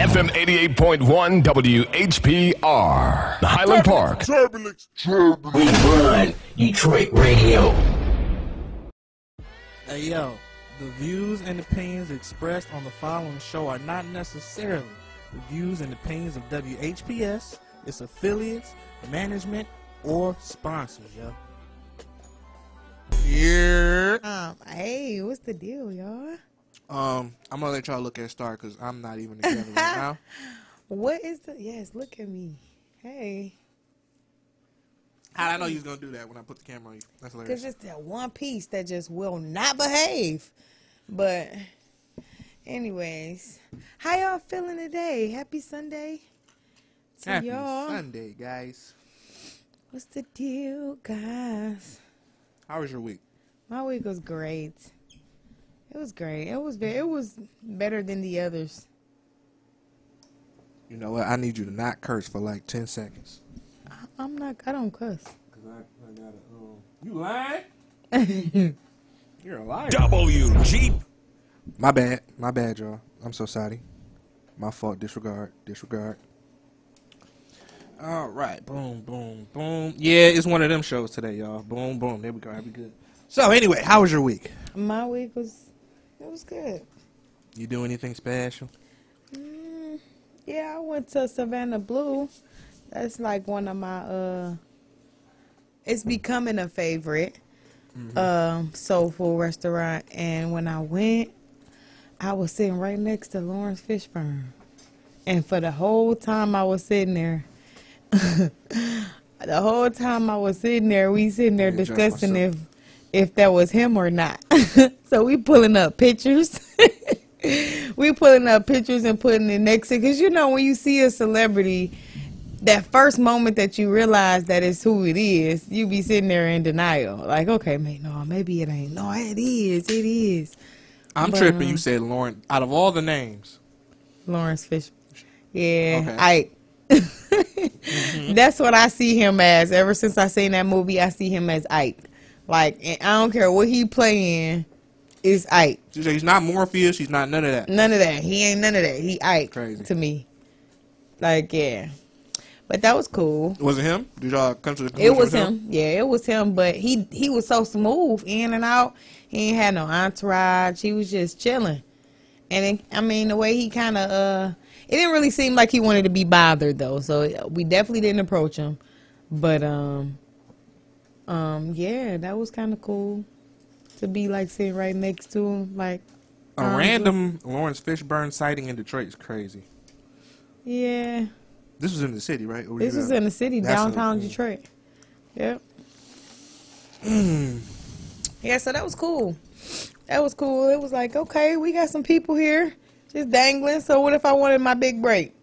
FM 88.1 WHPR, Highland Park. Turbulence. We run Detroit radio. Hey yo, the views and opinions expressed on the following show are not necessarily the views and opinions of WHPR, its affiliates, management, or sponsors, yo. Yeah. Um, hey, what's the deal, y'all? Um, I'm gonna let y'all look at Star because I'm not even together right now. What is the? Yes, look at me. Hey, How did I know you was gonna do that when I put the camera on you? That's cause hilarious. it's that one piece that just will not behave. But, anyways, how y'all feeling today? Happy Sunday to Happy y'all. Sunday, guys. What's the deal, guys? How was your week? My week was great. It was great. It was very. It was better than the others. You know what? I need you to not curse for like ten seconds. I'm not. I don't cuss. Cause I, I gotta. Um, you lying? You're a liar. W Jeep. My bad. My bad, y'all. I'm so sorry. My fault. Disregard. Disregard. All right. Boom, boom, boom. Yeah, it's one of them shows today, y'all. Boom, boom. There we go. That'd be good. So anyway, how was your week? My week was. It was good. You do anything special? Mm, yeah, I went to Savannah Blue. That's like one of my uh it's becoming a favorite um soul food restaurant and when I went I was sitting right next to Laurence Fishburne. And for the whole time I was sitting there the whole time I was sitting there, we sitting there discussing if. If that was him or not. so we pulling up pictures. we pulling up pictures and putting it next to because you know when you see a celebrity, that first moment that you realize that it's who it is, you be sitting there in denial. Like, okay, man, no, maybe it ain't. No, it is. It is. I'm But, tripping. um, You said Lauren. Out of all the names, Laurence Fish. Yeah, Okay. Ike. That's what I see him as. Ever since I seen that movie, I see him as Ike. Like, and I don't care what he playing, is Ike. she said he's not Morpheus. He's not none of that. None of that. He ain't none of that. He Ike Crazy. to me. Like, yeah. But that was cool. Was it him? Did y'all come to the It was it him. Yeah, it was him. But he he was so smooth in and out. He ain't had no entourage. He was just chilling. And it, I mean, the way he kind of uh, it didn't really seem like he wanted to be bothered though. So we definitely didn't approach him. But um, um, yeah, that was kind of cool to be like sitting right next to him. Like A um, random Laurence Fishburne sighting in Detroit is crazy. Yeah, This was in the city, right? This was in the city, That's a- downtown mm. Detroit. Yep. yeah, so that was cool. That was cool. It was like, okay, we got some people here just dangling. So what if I wanted my big break?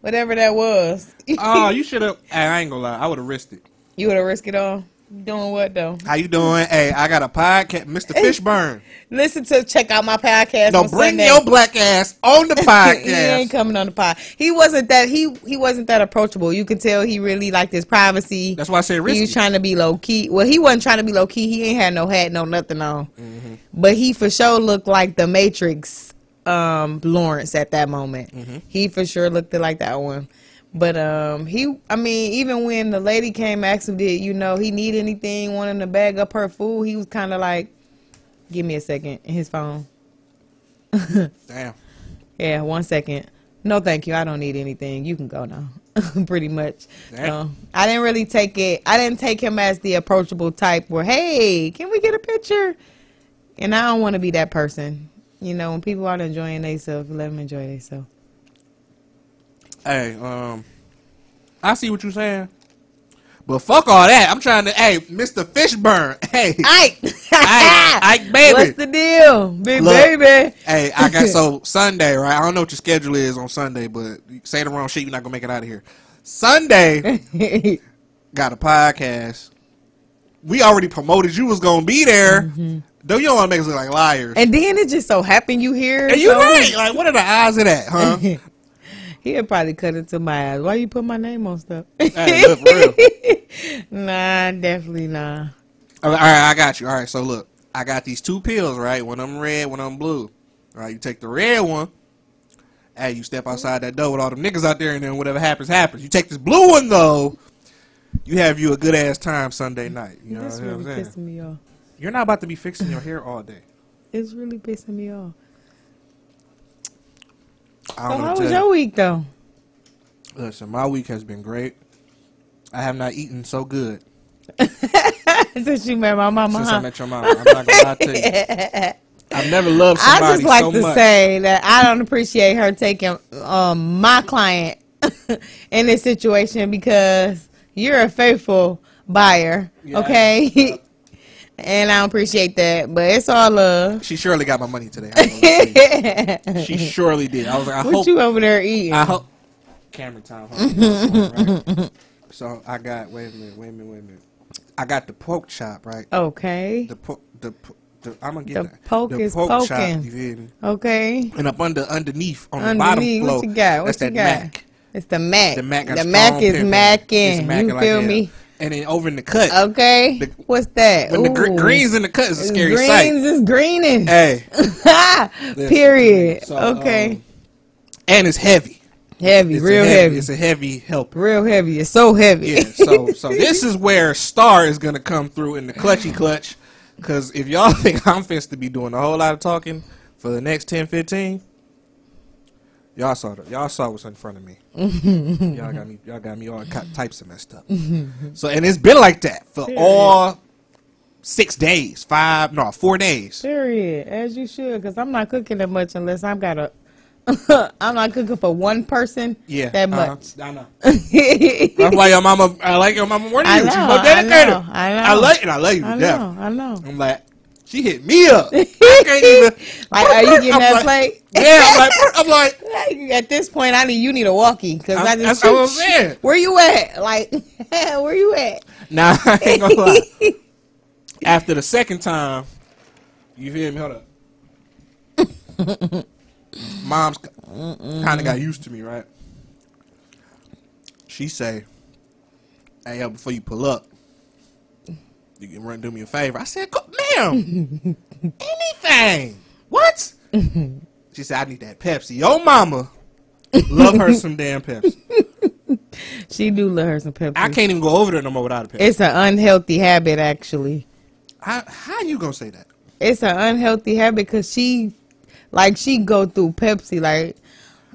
Whatever that was. Oh, you should have. I ain't gonna lie. I would have risked it. you would have risked it all. Doing what though? How you doing? Hey, I got a podcast, Mr. Fishburne. Listen to check out my podcast. No, bring Sunday. your black ass on the podcast. he ain't coming on the pod. He wasn't that he he wasn't that approachable. You could tell he really liked his privacy. That's why I said He was trying to be low key. Well, he wasn't trying to be low key. He ain't had no hat, no nothing on. Mm-hmm. But he for sure looked like the Matrix um, Laurence at that moment. Mm-hmm. He for sure looked like that one. But um, he, I mean, even when the lady came asking, did you know he need anything, wanting to bag up her food, he was kind of like, "Give me a second in his phone." Damn. Yeah, one second. No, thank you. I don't need anything. You can go now. Pretty much. Damn. So, I didn't really take it. I didn't take him as the approachable type where, hey, can we get a picture? And I don't want to be that person. You know, when people aren't enjoying themselves, let them enjoy themselves. Hey, um, I see what you're saying, but fuck all that. I'm trying to. Hey, Mr. Fishburne. Hey, Ike! Ike, Ike, baby. What's the deal? Big Look. baby. Hey, I got so Sunday, right? I don't know what your schedule is on Sunday, but you say the wrong shit, you're not gonna make it out of here. Sunday, got a podcast. We already promoted you was gonna be there. Though you don't want to make us look like liars. and then it just so happened you here. And you so- right. Like, what are the odds of that, huh? He'll probably cut into my ass. Why you put my name on stuff? Hey, look, for real. nah, definitely nah. All right, all right, I got you. All right, so look, I got these two pills, right? One of them red, one of them blue. All right, you take the red one, Hey, you step outside that door with all them niggas out there, and then whatever happens, happens. You take this blue one though. You have you a good ass time Sunday night. You know This what I'm really saying? pissing me off. You're not about to be fixing your hair all day. It's really pissing me off. I So don't know how was your week though? Listen, my week has been great. I have not eaten so good Since you met my mama, since huh? I met your mama. I'm not gonna lie to you. I've never loved somebody I just like so to much. say that I don't appreciate her taking um, my client in this situation because you're a faithful buyer, Yeah. okay? And I appreciate that, but it's all love. She surely got my money today. I ain't gonna lie to you. she surely did. I was like, I what hope. you over there eating? I hope. Camera time. right? So I got. Wait a minute. Wait a minute. Wait a minute. I got the pork chop right. okay, The po- the, po- the I'm gonna get The that. poke the is pork chop. poking. You feel me? okay. And up under underneath on the bottom floor. what you got? What that's you that got? mac. It's the Mac. The mac. The Mac is pepper. macking. It's macking You like feel hell. And then over in the cut. Okay. The- What's that? When the gr- greens in the cut is a scary Greens sight. is greening. Hey. Period. So, okay. um, and it's heavy. heavy, It's real heavy. It's a heavy helper. Real heavy. It's so heavy. Yeah, so so this is where Star is gonna come through in the clutchy clutch. Cause if y'all think I'm fixed to be doing a whole lot of talking for the next 10, 15, y'all saw the, y'all saw what's in front of me. y'all got me y'all got me all types of messed up. so and it's been like that for all six days, five no four days. Period. As you should, because I'm not cooking that much unless I've got a. I'm not cooking for one person. Yeah, That uh-huh. much. I know. I That's why your mama. I like your mama more than I you. She's more I dedicated. know, I know. I like and I love you I know. death. I know. I'm like, she hit me up. I can't even. Like, are you getting I'm that like, plate? Yeah, I'm like, I'm like, At this point, I need you need a walkie because I just that's what I'm saying. Where you at? Like, where you at? nah, I ain't gonna lie. After the second time, you hear me? Hold up. Mom's kind of got used to me, right? She say, "Hey, yo, before you pull up, you can run do me a favor." I said, "Go- "Ma'am, anything. What?" she said, "I need that Pepsi." Yo, mama, love her some damn Pepsi. She do love her some Pepsi. I can't even go over there no more without a Pepsi. It's an unhealthy habit, actually. How, how you gonna say that? It's an unhealthy habit because she, like, she go through Pepsi. Like,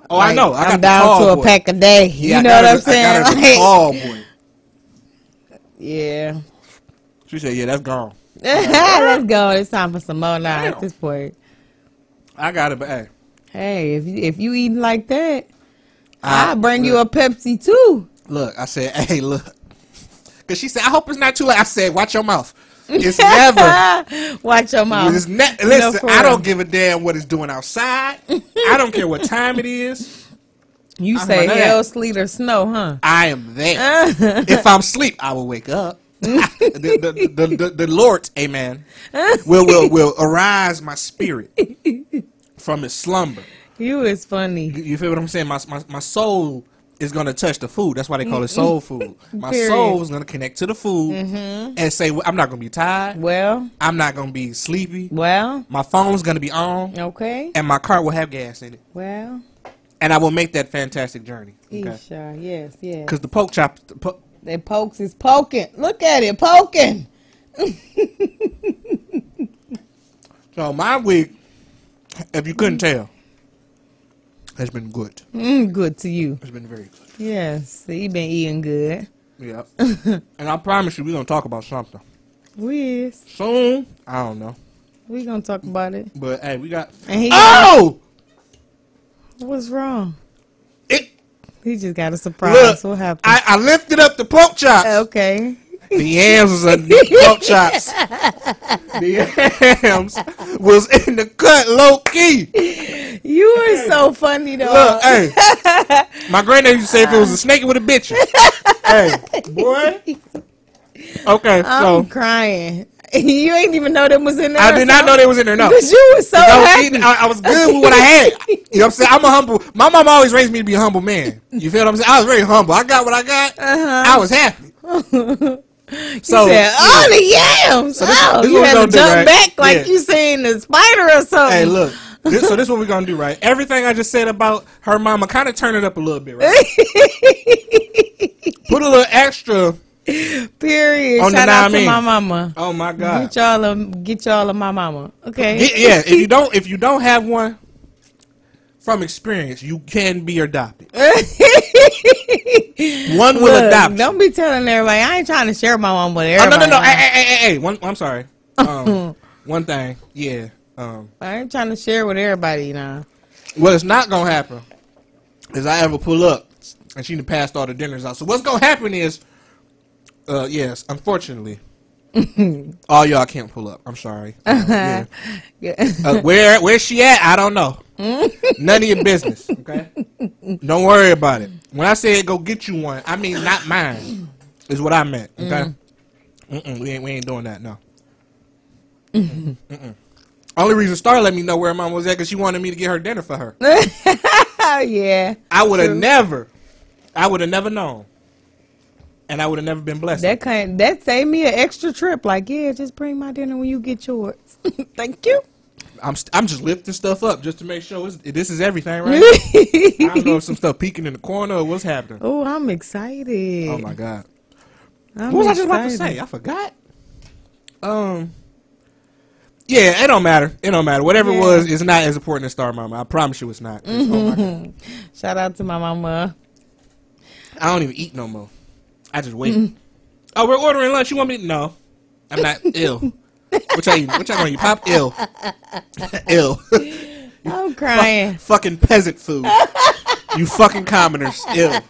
Oh, I like, know. I got I'm down to a boy. pack a day. Yeah, you know I what I'm saying? I Like, yeah. She said, "Yeah, that's gone." Let's go. It's time for some more now. At this point, I got it, but hey, hey, if you if you eating like that, I- I'll bring you a Pepsi too. look. I said, "Hey, look," because she said, "I hope it's not too late." I said, "Watch your mouth." It's never. Watch your mouth. It's ne- listen, for I don't give a damn what it's doing outside. I don't care what time it is. You I'm say hell, sleet, or snow, huh? I am there. if I'm asleep, I will wake up. the, the, the, the, the Lord, Amen, will will will arise my spirit from its slumber. You is funny. You- You feel what I'm saying? My, my my soul is gonna touch the food. That's why they call it soul food. My Period. soul is gonna connect to the food mm-hmm. and say, well, "I'm not gonna be tired. Well, I'm not gonna be sleepy. well, My phone's gonna be on, okay. and my car will have gas in it, Well, and I will make that fantastic journey." Okay. Isha, yes, yes. Because the poke chop, the po- That pokes is poking. Look at it, poking. so my week, if you couldn't tell, has been good. Mm, good to you. It's been very good. Yes, you been eating good. Yeah. and I promise you, we're gonna talk about something We is. soon. I don't know, We gonna talk about it. but hey, we got. And he, Oh, what's wrong? He just got a surprise. Look, what happened? I, I lifted up the pork chops. okay. The yams was underneath the pork chops. The yams was in the cut low key. You are so funny though. Look, hey, my granddad used to say if it was a uh. snake, it would have bit you. hey, boy. Okay, I'm so crying. You ain't even know them was in there. I did not know they was in there. No, Because you was so I was, happy. eating, I, I was good with what I had. You know what I'm saying? I'm a humble. My mom always raised me to be a humble man. You feel what I'm saying? I was very humble. I got what I got. Uh-huh. I was happy. so said, oh, the yams. So this- oh, this you had to do, jump right? back like Yeah. you seen the spider or something. Hey, look. This, so this is what we're gonna do, right? Everything I just said about her mama, kind of turn it up a little bit, right? Put a little extra. Period. On Shout out to my mama. Oh my god! Get y'all a get y'all a my mama. Okay. Yeah, yeah, if you don't, if you don't have one from experience, you can be adopted. one will Look, adopt. don't be telling everybody. I ain't trying to share my mama with everybody. Oh, no, no, no! Hey, hey, hey, hey, hey. One, I'm sorry. Um, one thing, yeah. Um, I ain't trying to share with everybody now. what is not gonna happen is I ever pull up and she done passed all the dinners out. So what's gonna happen is, uh, yes, unfortunately, all y'all can't pull up. I'm sorry. Uh, yeah. Uh, where where's she at? I don't know. None of your business. Okay. Don't worry about it. When I said go get you one, I mean not mine. Is what I meant. Okay. Mm-mm, we ain't we ain't doing that. No. Mm-mm. Mm-mm. Only reason Star let me know where mom was at because she wanted me to get her dinner for her. yeah. I would have never. I would have never known. And I would have never been blessed. That kind that saved me an extra trip. Like, yeah, just bring my dinner when you get yours. Thank you. I'm st- I'm just lifting stuff up just to make sure this is everything, right? I don't know if some stuff peeking in the corner or what's happening. oh, I'm excited. Oh my god. I'm What was I just about to say? I forgot. Um. Yeah, it don't matter. It don't matter. Whatever it was, it's not as important as Star Mama. I promise you, it's not. oh my God. Shout out to my mama. I don't even eat no more. I just wait. Oh, we're ordering lunch. You want me? No, I'm not ill. What y'all eating? What y'all gonna eat? Pop ill. ill. I'm crying. fucking peasant food. you fucking commoners. Ill.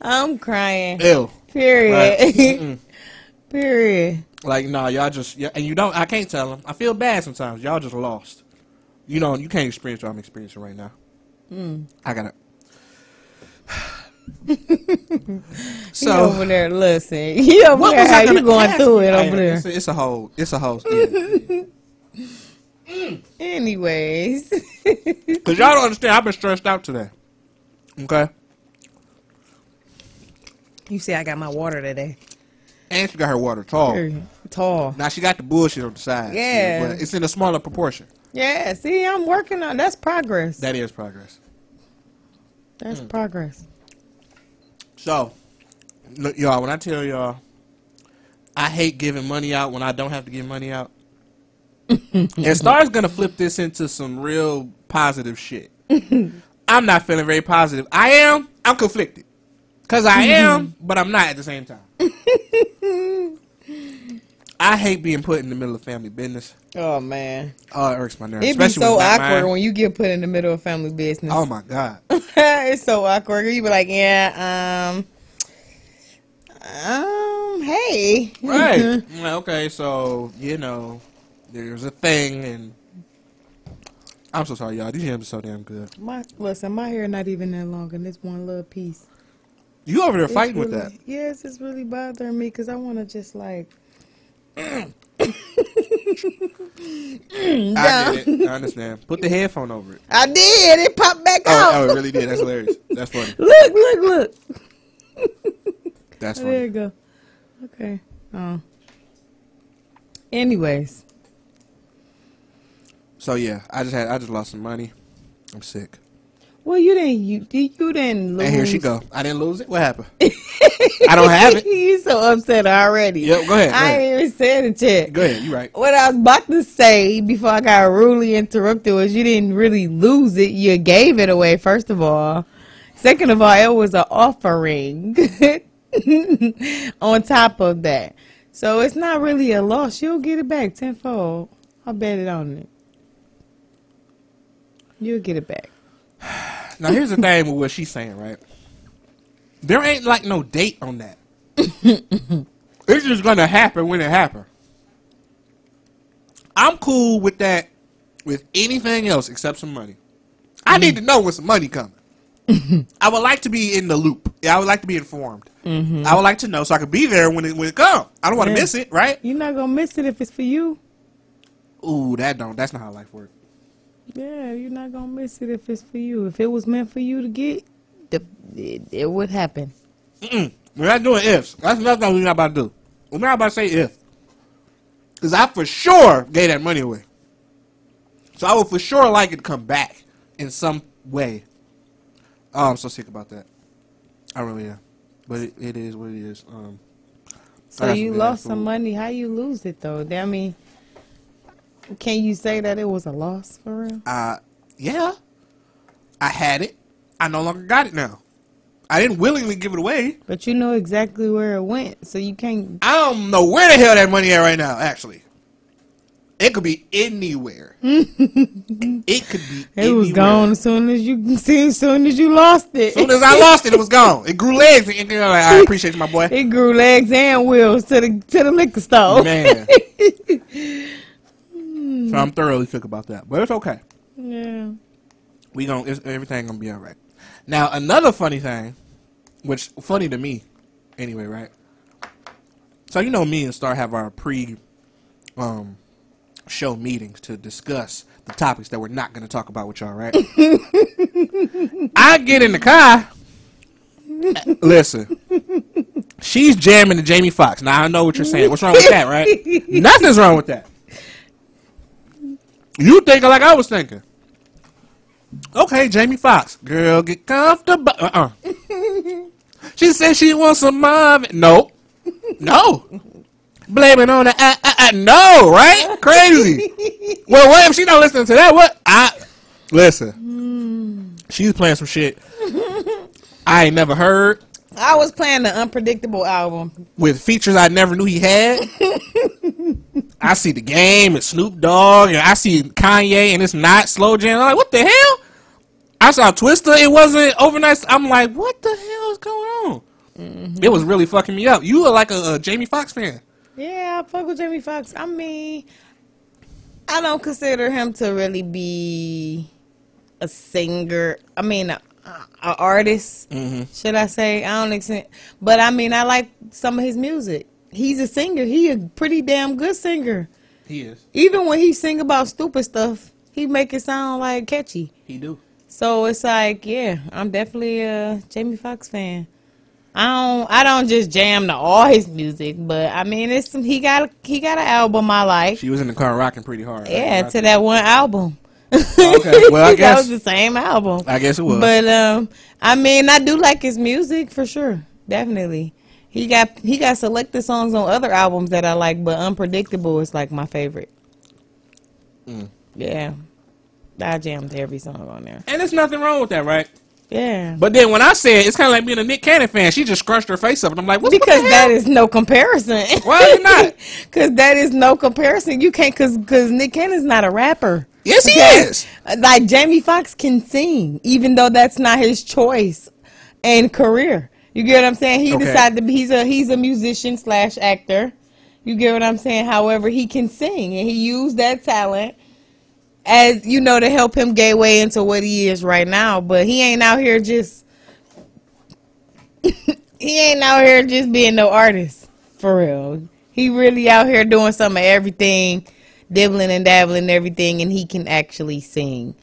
I'm crying. Ill. Period. Right. Period. Like, nah, y'all just, yeah, and you don't, I can't tell them. I feel bad sometimes. Y'all just lost. You know, you can't experience what I'm experiencing right now. Hmm. I gotta. so, over there, listen. You over what there, was how you going through it over there? It's a, it's a whole, it's a whole, yeah. Anyways. Because y'all don't understand, I've been stressed out today. Okay? you see, I got my water today. And she got her water tall. Period. Tall. Now she got the bullshit on the side. Yeah. But it's in a smaller proportion. Yeah, see, I'm working on that's progress. That is progress. that's Hmm. progress. So, look, y'all, when I tell y'all, I hate giving money out when I don't have to give money out. and Star's gonna flip this into some real positive shit. I'm not feeling very positive. I am. I'm conflicted. Cause I am, but I'm not at the same time. I hate being put in the middle of family business. Oh man. Oh, it irks my nerves. It'd be especially so when it's not awkward when you get put in the middle of family business. Oh my god. it's so awkward. You'd be like, yeah, um, um, hey, Right. Okay, so you know, there's a thing, and I'm so sorry, y'all. These jams are so damn good. my listen, my hair not even that long, and it's one little piece. You over there It's fighting with that? Yes, it's really bothering me because I want to just like. Mm, I get it. I understand. Put the headphone over it. I did. It popped back Oh, out. oh, it really did. That's hilarious. That's funny. Look, look, look. That's Oh, there you go. Okay. Oh. Anyways, So yeah, I just had I just lost some money. I'm sick. Well, you didn't. You you didn't lose. It. And here she go. I didn't lose it. What happened? I don't have it. you so upset already. Yep, go ahead, go I ahead. ain't even said it yet. Go ahead. You right. What I was about to say before I got rudely interrupted was you didn't really lose it. You gave it away, first of all. Second of all, it was an offering on top of that. So it's not really a loss. You'll get it back tenfold. I'll bet it on it. You'll get it back. Now here's the thing with what she's saying, right? There ain't like no date on that. it's just gonna happen when it happens. I'm cool with that with anything else except some money. I need to know when some money coming. I would like to be in the loop. Yeah, I would like to be informed. Mm-hmm. I would like to know so I can be there when it when it comes. I don't want to Yeah. miss it, right? You're not gonna miss it if it's for you. Ooh, that don't. That's not how life works. Yeah, you're not gonna miss it if it's for you. If it was meant for you to get, the, it, it would happen. Mm-mm. We're not doing ifs. That's nothing we're not about to do. We're not about to say if. Because I for sure gave that money away. So I would for sure like it to come back in some way. Oh, I'm so sick about that. I really am. But it, it is what it is. Um, So you lost some money. How you lose it though? I mean, can you say that it was a loss for real? Uh, yeah. I had it. I no longer got it now. I didn't willingly give it away. But you know exactly where it went, so you can't. I don't know where the hell that money at right now, actually. It could be anywhere. it could be It was gone as soon as you see. As soon as you lost it, As soon as I lost it, it was gone. It grew legs, and you know, like, I appreciate you, my boy. it grew legs and wheels to the to the liquor store. Man. So I'm thoroughly sick about that, but it's okay. yeah. We gon' it's, everything gonna be all right. Now another funny thing, which funny to me, anyway, right? So you know me and Star have our pre, um, show meetings to discuss the topics that we're not gonna talk about with y'all, right? I get in the car. Listen, she's jamming to Jamie Foxx. Now I know what you're saying. What's wrong with that, right? Nothing's wrong with that. You thinking like I was thinking. Okay, Jamie Foxx. Girl, get comfortable. Uh-uh. she said she wants some Marvin. No. No. Blame it on the uh, uh, uh, no, right? Crazy. well, what if she not listening to that? What? I listen. She's playing some shit I ain't never heard I was playing the unpredictable album. with features I never knew he had. I see the game and Snoop Dogg, and I see Kanye, and it's not slow jam. I'm like, what the hell? I saw Twista. It wasn't overnight. I'm like, what the hell is going on? Mm-hmm. It was really fucking me up. You are like a, a Jamie Foxx fan. Yeah, I fuck with Jamie Foxx. I mean, I don't consider him to really be a singer. I mean, a, a artist. Mm-hmm. Should I say? I don't accept, but I mean, I like some of his music. He's a singer. He a pretty damn good singer. He is. Even when he sing about stupid stuff, he make it sound like catchy. He do. So it's like, yeah, I'm definitely a Jamie Foxx fan. I don't, I don't just jam to all his music, but I mean, it's some, he got, he got an album I like. She was in the car rocking pretty hard. Yeah, to that one album. Okay, well, I guess that was the same album. I guess it was. But um, I mean, I do like his music for sure, definitely. He got he got selected songs on other albums that I like, but Unpredictable is like my favorite. Mm. Yeah, I jammed every song on there. and there's nothing wrong with that, right? Yeah, But then when I said it's kind of like being a Nick Cannon fan, she just scrunched her face up, and I'm like, what's because what the hell? is no comparison. Why is it not? Because that is no comparison. You can't because because Nick Cannon's not a rapper. Yes, he Okay? is. Like Jamie Foxx can sing, even though that's not his choice and career. You get what I'm saying? He Okay. decided to be he's a he's a musician slash actor. You get what I'm saying? However, he can sing and he used that talent as you know to help him get way into what he is right now. But he ain't out here just he ain't out here just being no artist for real. He really out here doing some of everything, dibbling and dabbling everything, and he can actually sing.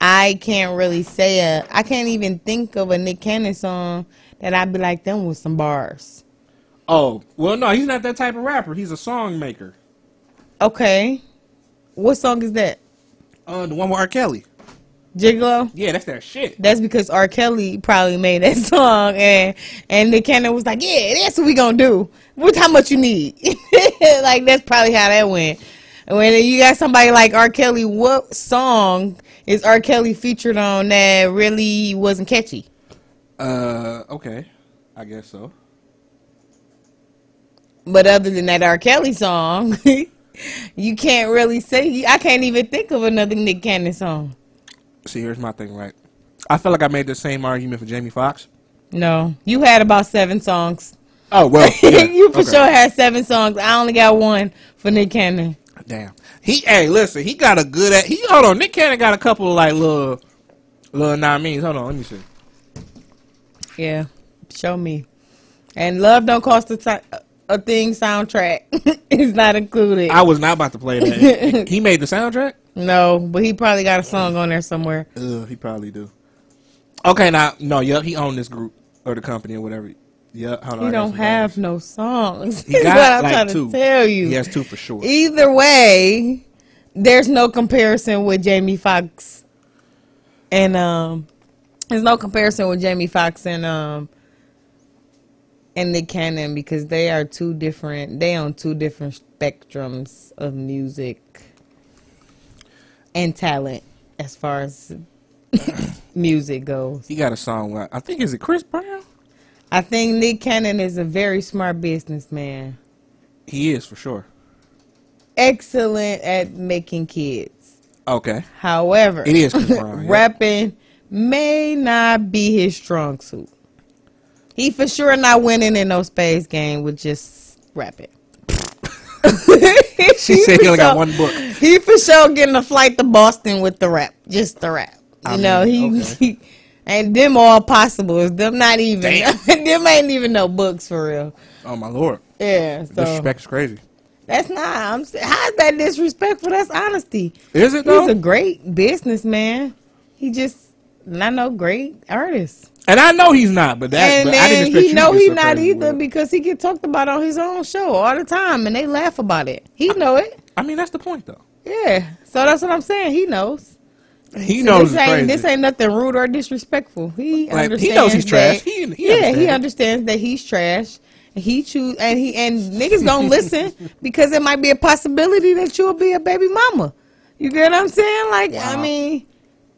I can't really say a. I can't even think of a Nick Cannon song that I'd be like them with some bars. Oh, well, no, he's not that type of rapper. He's a song maker. Okay, what song is that? Uh, the one with R. Kelly. Gigolo. Yeah, that's that shit. That's because R. Kelly probably made that song, and and Nick Cannon was like, "Yeah, that's what we gonna do. What how much you need?" like that's probably how that went. And when you got somebody like R. Kelly, what song is R. Kelly featured on that really wasn't catchy? Uh, okay. I guess so. But other than that R. Kelly song, you can't really say. I can't even think of another Nick Cannon song. See, here's my thing, right? I feel like I made the same argument for Jamie Foxx. No, you had about seven songs. Oh well, yeah, you for okay. sure had seven songs. I only got one for Nick Cannon. Damn. He, hey, listen, he got a good at. He hold on. Nick Cannon got a couple of like little, little nine means. Hold on, let me see. Yeah, show me. And love don't cost a, thing. Soundtrack is not included. I was not about to play that. he made the soundtrack. no, but he probably got a song on there somewhere. Ugh, he probably do. Okay, now no, yep, he owned this group or the company or whatever. Yep, hold on. He I got don't have names. no songs. He got what I'm like trying two. to tell you. He has two for sure. Either way, there's no comparison with Jamie Foxx and um there's no comparison with Jamie Foxx and um and Nick Cannon because they are two different they on two different spectrums of music and talent as far as music goes. He got a song. I think is it Chris Brown. I think Nick Cannon is a very smart businessman. He is for sure. Excellent at making kids. Okay. However, It is Chris Brown, yeah. rapping may not be his strong suit. He for sure not winning in no space game with just rapping. She said he only got one book. He for sure getting a flight to Boston with the rap, just the rap. You I know mean, he, okay. he and them all possibles. Them not even. Them ain't even no books for real. Oh my lord. Yeah, so Disrespect is crazy. that's not. I'm. How's that disrespectful? That's honesty. Is it though? He's a great businessman. He just not no great artist. and I know he's not, but that and but I didn't then he know to get he not crazy with either because he get talked about on his own show all the time, and they laugh about it. He know it. I mean, that's the point though. Yeah. So that's what I'm saying. He knows. He So knows this ain't this ain't nothing rude or disrespectful. He Like, he understands. knows he's trash. that- He- he yeah, understands he understands that he's trash. He choose and he and niggas don't listen because it might be a possibility that you'll be a baby mama. You get what I'm saying? Like I mean,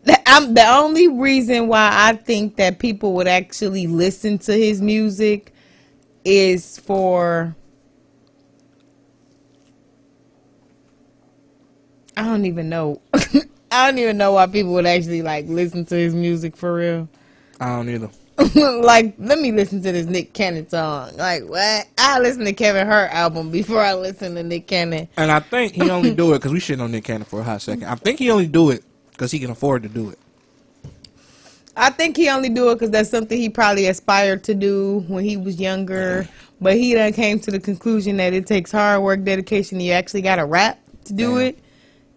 I'm the only reason why I think that people would actually listen to his music is for I don't even know. I don't even know why people would actually like listen to his music for real. I don't either. like, let me listen to this Nick Cannon song. Like, what? I listen to Kevin Hart album before I listen to Nick Cannon. And I think he only do it because we shitting on Nick Cannon for a hot second. I think he only do it because he can afford to do it. I think he only do it because that's something he probably aspired to do when he was younger. Uh-huh. But he done came to the conclusion that it takes hard work, dedication. You actually got to rap to do it.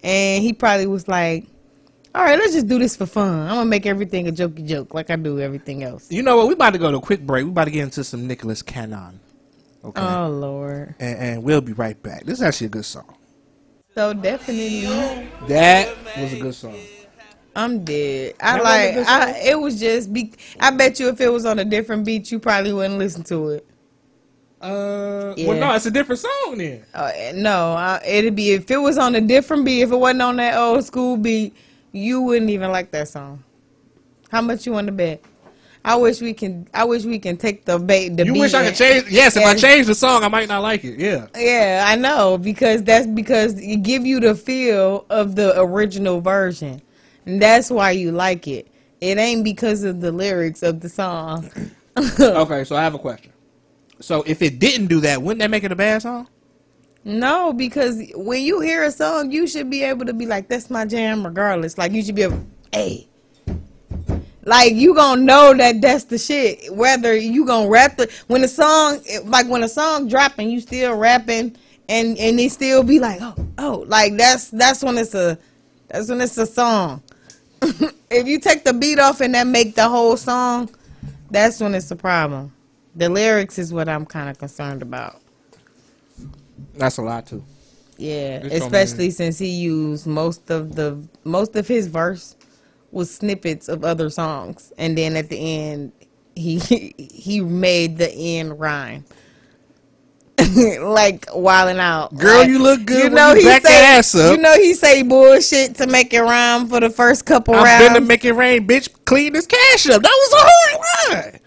And he probably was like, all right, let's just do this for fun. I'm going to make everything a jokey joke like I do everything else. You know what? We about to go to a quick break. We about to get into some Nicholas Cannon. Okay. Oh, Lord. and, and we'll be right back. This is actually a good song. So definitely. That was a good song. I'm dead. I That like. wasn't a good I, it was just. Be, I bet you if it was on a different beat, you probably wouldn't listen to it. Uh, Yeah. well, no, it's a different song then. Uh, no, uh, it'd be if it was on a different beat. If it wasn't on that old school beat, you wouldn't even like that song. How much you want to bet? I wish we can. I wish we can take the bait. The You wish I could change? Yes, if I change the song, I might not like it. Yeah. Yeah, I know because that's because it give you the feel of the original version, and that's why you like it. It ain't because of the lyrics of the song. okay, so I have a question. So if it didn't do that, wouldn't that make it a bad song? No, because when you hear a song, you should be able to be like, "That's my jam," regardless. Like you should be able, hey, like you gonna know that that's the shit. Whether you gonna rap the when the song, like when a song dropping, you still rapping, and and they still be like, oh, oh, like that's that's when it's a that's when it's a song. if you take the beat off and that make the whole song, that's when it's a problem. The lyrics is what I'm kind of concerned about. That's a lot too. Yeah, so especially since he used most of the most of his verse was snippets of other songs, and then at the end he he made the end rhyme. like wilding out, Girl, Like, you look good You know you he back say, ass up. You know he say bullshit to make it rhyme for the first couple I'm rounds. finna make it rain, bitch. Clean this cash up. That was a hard line.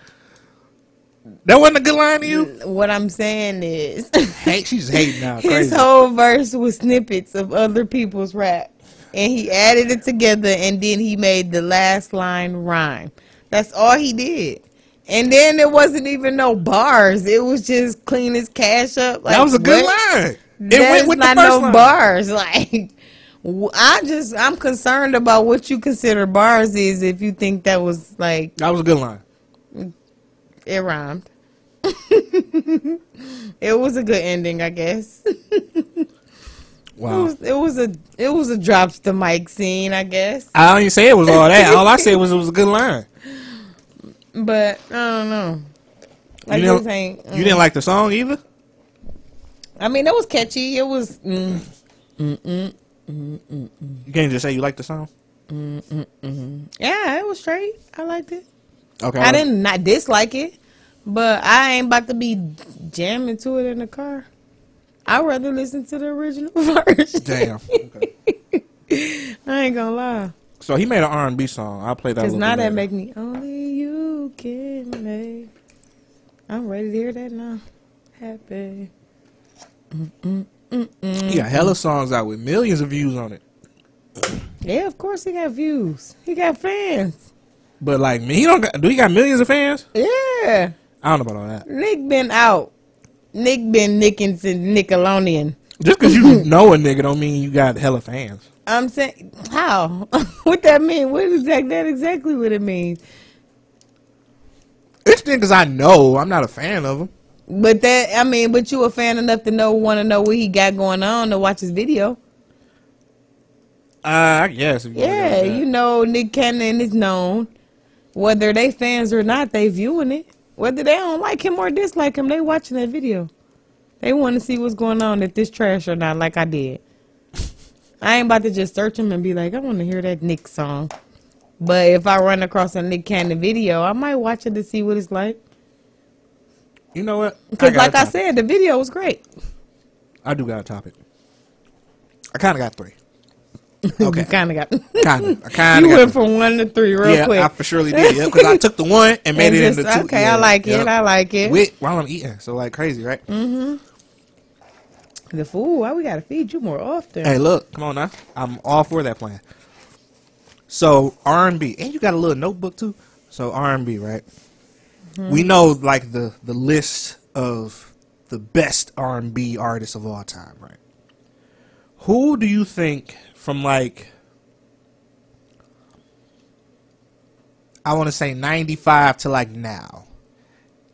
That wasn't a good line to you. what I'm saying is, Hey, she's hating now. his whole verse was snippets of other people's rap and he added it together and then he made the last line rhyme that's all he did and then there wasn't even no bars it was just clean his cash up like, that was a good what? line. It There's went with not the first no line. bars like I just I'm concerned about what you consider bars is if you think that was like That was a good line. it rhymed. it was a good ending, I guess. It was, it was a it was a drops the mic scene, I guess. I don't even say it was all that. All I said was it was a good line. But I don't know. Like you, didn't, ain't. mm. you didn't like the song either. I mean, it was catchy. It was. Mm, mm, mm, You can't just say you like the song. Yeah, it was straight. I liked it. Okay. I didn't not dislike it, but I ain't about to be jamming to it in the car. I'd rather listen to the original version. Damn. Okay. I ain't gonna lie. So he made an R and B song. I'll play that. Cause now that make me only you can make. I'm ready to hear that now. Happy. He got hella songs out with millions of views on it. Yeah, of course he got views. He got fans. But like me, he don't. Got, do he got millions of fans? Yeah. I don't know about all that. Nick been out. Nick been nicking to Nickelodeon. Just because you know a nigga don't mean you got hella fans. I'm saying how? what that mean? What is that? That exactly what it means. It's niggas I know. I'm not a fan of them. But that I mean, but you a fan enough to know want to know what he got going on to watch his video. Uh, I guess. If you Yeah, you know Nick Cannon is known. Whether they fans or not, they viewing it. Whether they don't like him or dislike him, they watching that video. They want to see what's going on if this trash or not, like I did. I ain't about to just search him and be like, I want to hear that Nick song. But if I run across a Nick Cannon video, I might watch it to see what it's like. You know what? Because, like I said, the video was great. I do got a topic. I kind of got three. Okay. Kind of got. kind of. I kind you of went from one to three real yeah, quick. I for surely did. Yeah, because I took the one and made And it just- into two. okay, yeah, I like yeah. it. I like it. With while I'm eating, so like crazy, right? Mm-hmm. The food. why we got to feed you more often? Hey, look, come on now. I'm all for that plan. So R and you got a little notebook too. So R and B, right? We know like the the list of the best R and B artists of all time, right? Who do you think from like I want to say 95 to like now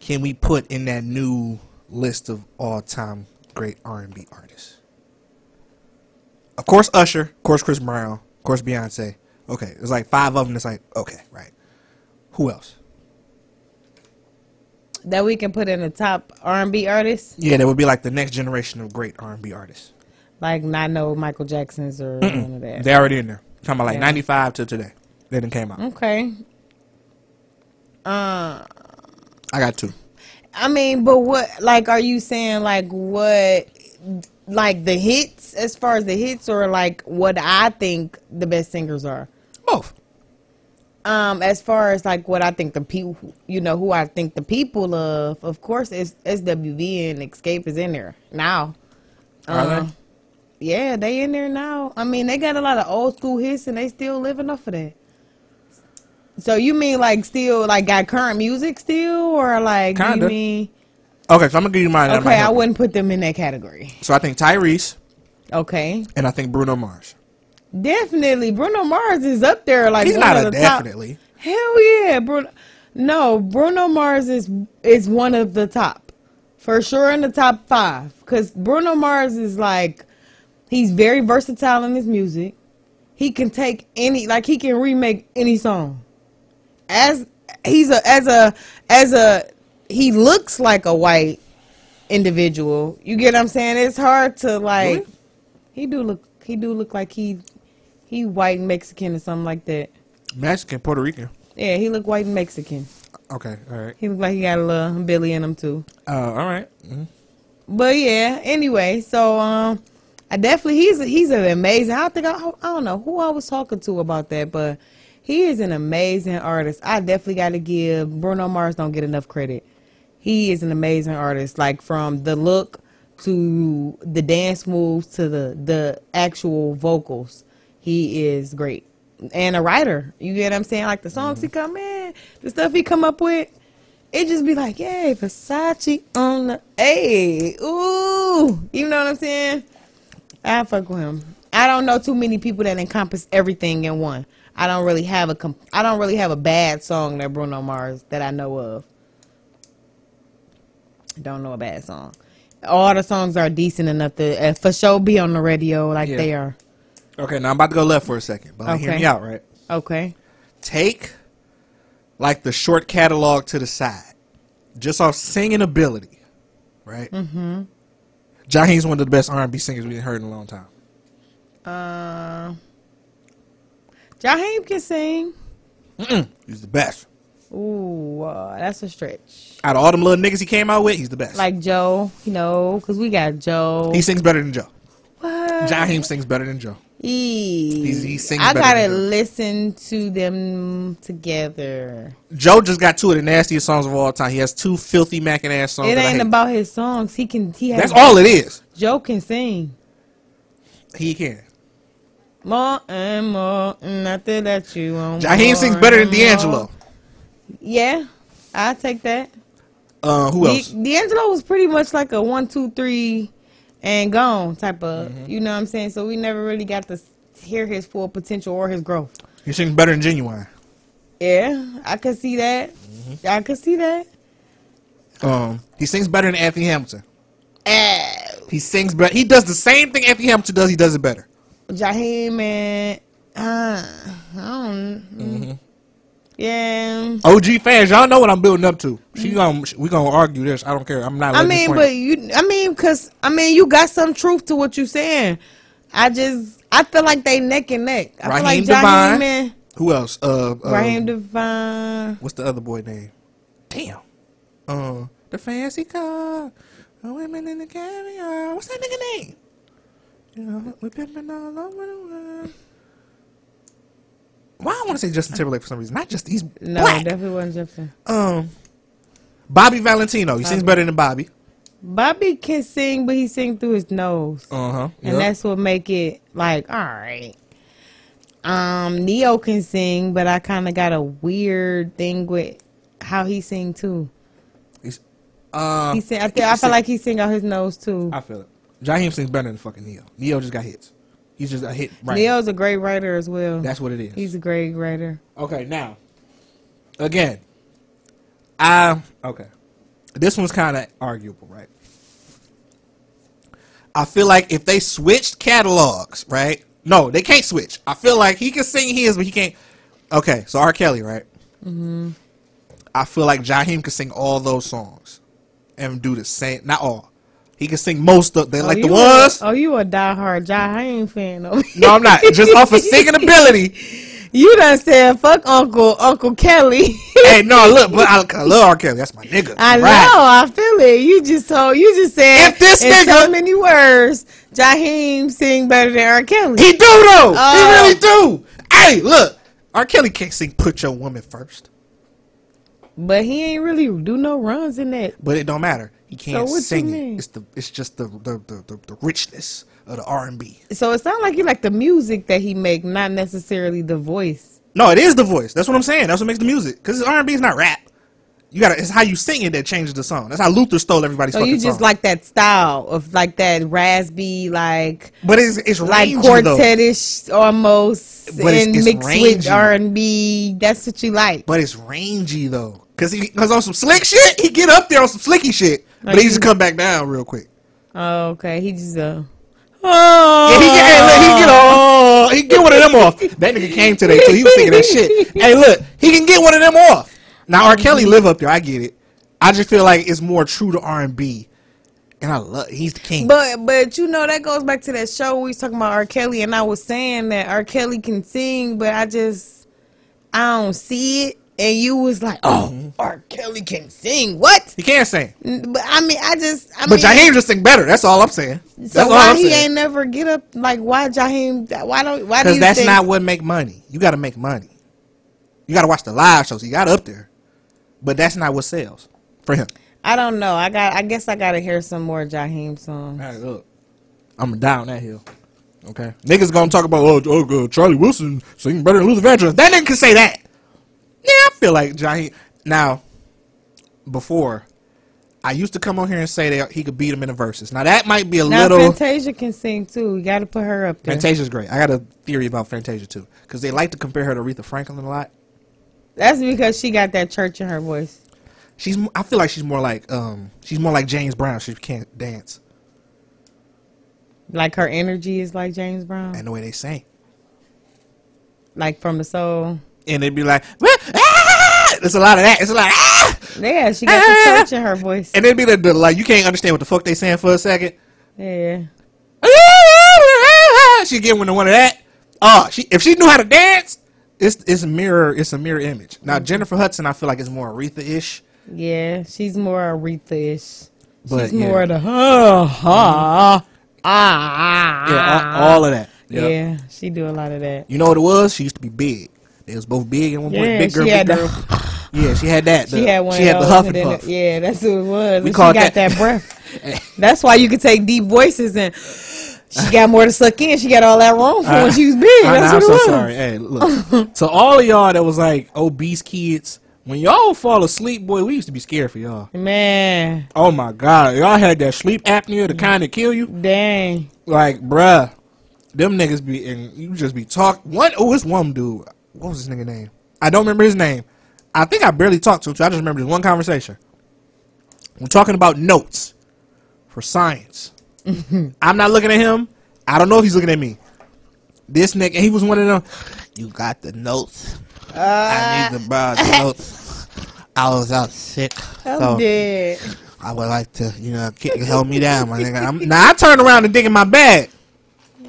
can we put in that new list of all-time great R&B artists? Of course, Usher. Of course, Chris Brown. Of course, Beyonce. Okay, there's like five of them. It's like okay, right. Who else? that we can put in the top R&B artists, Yeah, that would be like the next generation of great R&B artists. Like not no Michael Jacksons or none of that. They already in there. talking about like Yeah. 95 to today. They didn't came out. Okay. Uh, I got two. I mean, but what? Like, are you saying like what? Like the hits, as far as the hits, or like what I think the best singers are. Both. Um, as far as like what I think the people, you know, who I think the people of, of course, is SWV and Xscape is in there now. Are Uh, they? Yeah, they in there now. I mean, they got a lot of old school hits and they still living off of that. So you mean like still like got current music still, or like Kinda. you mean? Okay, so I'm gonna give you mine. Okay, I wouldn't put them in that category. So I think Tyrese Okay, and I think Bruno Mars. definitely Bruno Mars is up there. Like He's one not of a top. definitely. Hell yeah, Bruno. No, Bruno Mars is is one of the top, for sure in the top five. Cause Bruno Mars is like, he's very versatile in his music. He can take any, like he can remake any song. As he's a as a as a he looks like a white individual. You get what I'm saying? It's hard to like. Really? He do look. He do look like he he white and Mexican or something like that. Mexican, Puerto Rican. Yeah, he look white and Mexican. Okay, all right. He look like he got a little Billy in him too. Uh, all right. Mhm. But yeah, anyway, so um, I definitely he's he's an amazing. I think I, I don't know who I was talking to about that, but he is an amazing artist. I definitely got to give Bruno Mars don't get enough credit. He is an amazing artist, like from the look to the dance moves to the the actual vocals. He is great and a writer. You get what I'm saying? Like the songs he mm-hmm. come in, the stuff he come up with it just be like, yay, Versace on the hey, ooh, you know what I'm saying? I fuck with him. I don't know too many people that encompass everything in one. I don't really have a comp- I don't really have a bad song that Bruno Mars that I know of. Don't know a bad song. All the songs are decent enough to uh, for sure be on the radio like Yeah. they are. Okay, now I'm about to go left for a second, but hear me out, right? Okay. Take like the short catalog to the side, just off singing ability, right? Mm-hmm. Jaheim's one of the best R&B singers we've heard in a long time. Uh, Jaheim can sing. He's the best. Ooh, uh, that's a stretch. Out of all them little niggas he came out with, he's the best. Like Joe, you know, because we got Joe. he sings better than Joe. what? Jaheim sings better than Joe. He's- he sings I better gotta listen to them together. Joe just got two of the nastiest songs of all time. He has two filthy macking ass songs. It ain't about his songs. He can. He has. That's all it is. Joe can sing. He can. More and more, nothing that you want. Jaheim sings better than and D'Angelo. Yeah, I take that. Uh, who else? D'Angelo was pretty much like a one, two, three, and gone type of. Mm-hmm. You know what I'm saying? So we never really got to hear his full potential or his growth. He sings better than Ginuwine. Yeah, I could see that. Mm-hmm. I could see that. Um, he sings better than Anthony Hamilton. Uh, He sings better. He does the same thing Anthony Hamilton does. He does it better. Jaheim and uh, I don't. Mm-hmm. Yeah. OG fans, y'all know what I'm building up to. She gonna we gonna argue this. I don't care. I'm not. I mean, but you, I mean, cause I mean, you got some truth to what you saying. I just, I feel like they neck and neck. I feel like Raheem Jaheim DeVaughn. and who else? Uh, uh Raheem DeVaughn. what's the other boy name? Damn. Uh, the fancy car, the women in the caviar. What's that nigga name? You know, we pimping all over the world. Why I want to say Justin Timberlake for some reason? Not just he's No, black. definitely wasn't Justin. Um, Bobby Valentino. He sings better than Bobby. Bobby can sing, but he sing through his nose, Uh huh. and that's what make it like all right. Um, Ne-Yo can sing, but I kind of got a weird thing with how he sing too. He's, uh, He sing. I, think, I feel like he sing out his nose too. I feel it. Jaheim sings better than fucking Ne-Yo. Ne-Yo just got hits. He's just a hit right. Ne-Yo's a great writer as well. That's what it is. He's a great writer. Okay, now, again, I okay. This one's kind of arguable, right? I feel like if they switched catalogs, right? No, they can't switch. I feel like he can sing his, but he can't. Okay, so R. Kelly, right? Mm-hmm. I feel like Jaheim can sing all those songs and do the same. Not all. He can sing most of them, oh, like oh, the ones. Oh, you a diehard Jaheim fan? Over here. No, I'm not. Just off of singing ability. You done said fuck Uncle Uncle Kelly. hey, no, look, but I, I love R. Kelly. That's my nigga. I Right. know, I feel it. You just told you just said If this in nigga- so many words, Jaheim sing better than R. Kelly. He do though. Oh. He really oh. do. Hey, look, R. Kelly can't sing "Put Your Woman First, but he ain't really do no runs in that. but it don't matter. He can't you sing it. It's the it's just the the, the, the, the richness of the R and B. So it sounds like you like the music that he make, not necessarily the voice. No, it is the voice. That's what I'm saying. That's what makes the music. Because R and B is not rap. You gotta. It's how you sing it that changes the song. That's how Luther stole everybody's So fucking you just song. like that style of like that raspy, like but it's it's like rangy though. quartetish almost, But it's- and it's mixed rangy. with R and B. That's what you like. But it's rangy though. Cause he cause on some slick shit, he get up there on some slicky shit. But he just come back down real quick. Oh, okay. He just uh. Oh, Yeah, he get, hey, look, he get oh, he get one of them off. That nigga came today too. He was thinking that shit. Hey, look, he can get one of them off. Now R. Kelly live up there. I get it. I just feel like it's more true to R and B, and I love. He's the king. But but you know that goes back to that show we was talking about R. Kelly, and I was saying that R. Kelly can sing, but I just I don't see it. And you was like, oh, R. Kelly can sing. What? he can't sing, But I mean, I just I but mean, Jaheim just sing better. That's all I'm saying. That's so all why I'm he saying. ain't never get up? Like why Jaheim? Why don't? Why do Because you that's think? not what make money. You got to make money. You got to watch the live shows. You got up there, but that's not what sells for him. I don't know. I got. I guess I got to hear some more Jaheim songs. Hey, look, I'm down that hill. Okay, niggas gonna talk about oh, oh uh, Charlie Wilson singing better than Luther Vandross. That nigga can say that. Yeah, I feel like Jaheim. Now, before, I used to come on here and say that he could beat him in the verses. Now that might be a Now little. Fantasia can sing too. You got to put her up there. Fantasia's great. I got a theory about Fantasia too, because they like to compare her to Aretha Franklin a lot. That's because she got that church in her voice. She's. I feel like she's more like um. She's more like James Brown. She can't dance, Like her energy is like James Brown. and the way they sing, like from the soul. And they'd be like, "Well, ah!" There's a lot of that. It's a lot. Of, ah! Yeah, she got the church in her voice. And it'd be the, the like you can't understand what the fuck they saying for a second. Yeah. ah, she get into one of that. Oh, she if she knew how to dance, it's it's a mirror. It's a mirror image. Now Jennifer Hudson, I feel like is more Aretha ish. Yeah, she's more Aretha-ish. But she's yeah. more the ha ha ah. Yeah, all, all of that. Yep. Yeah, she do a lot of that. You know what it was? She used to be big. They was both big and one point. Yeah, Big girl, big the- girl. yeah, she had that. She had one. She had the huff and puff. it- Yeah, that's who it was. We And called she got that- that, breath. That's why you could take deep voices and she got more to suck in. She got all that wrong for when she was big. I, That's am what it so was. sorry. Hey, look. to all of y'all that was like obese kids, when y'all fall asleep, boy, we used to be scared for y'all. Man, Oh my god, y'all had that sleep apnea, the kind that kill you. dang. Like, bruh, them niggas be and you just be talk. One, oh, it's one dude. What was his nigga name? I don't remember his name. I think I barely talked to him. I just remember this one conversation. We're talking about notes for science. Mm-hmm. I'm not looking at him. I don't know if he's looking at me. This nigga, he was one of them. You got the notes. I need to uh. borrow the notes. I was out sick, I'm so dead. I would like to, you know, help me down, my nigga. I'm, now I turn around and dig in my bag.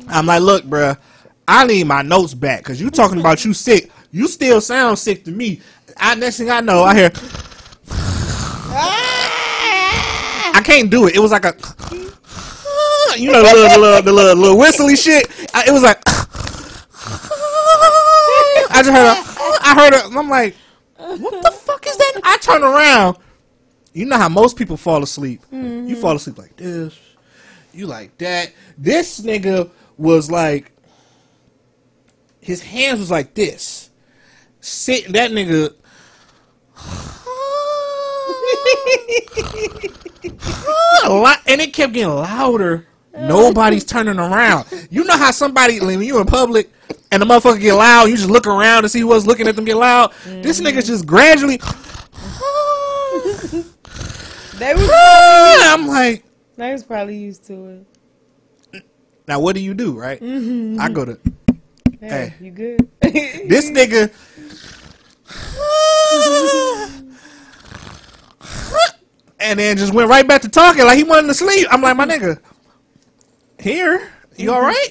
I'm like, look, bruh, I need my notes back because you talking about you sick. You still sound sick to me. I next thing I know, I hear. Ah! I can't do it. It was like a, you know, the little, the little, the little, little whistly shit. I, it was like. I just heard a, I heard it. I'm like, what the fuck is that? I turn around. You know how most people fall asleep. You mm-hmm. fall asleep like this. You like that. This nigga was like, his hands was like this. Sitting, that nigga. and it kept getting louder. Nobody's turning around. You know how somebody when you in public and the motherfucker get loud, you just look around to see what's looking at them get loud. This mm-hmm. nigga just gradually. They was, I'm like, they was probably used to it. now what do you do, right? Mm-hmm. I go to Hey, Hey. you good? this nigga. And then just went right back to talking like he wanted to sleep. I'm like, my nigga, here, you mm-hmm. all right?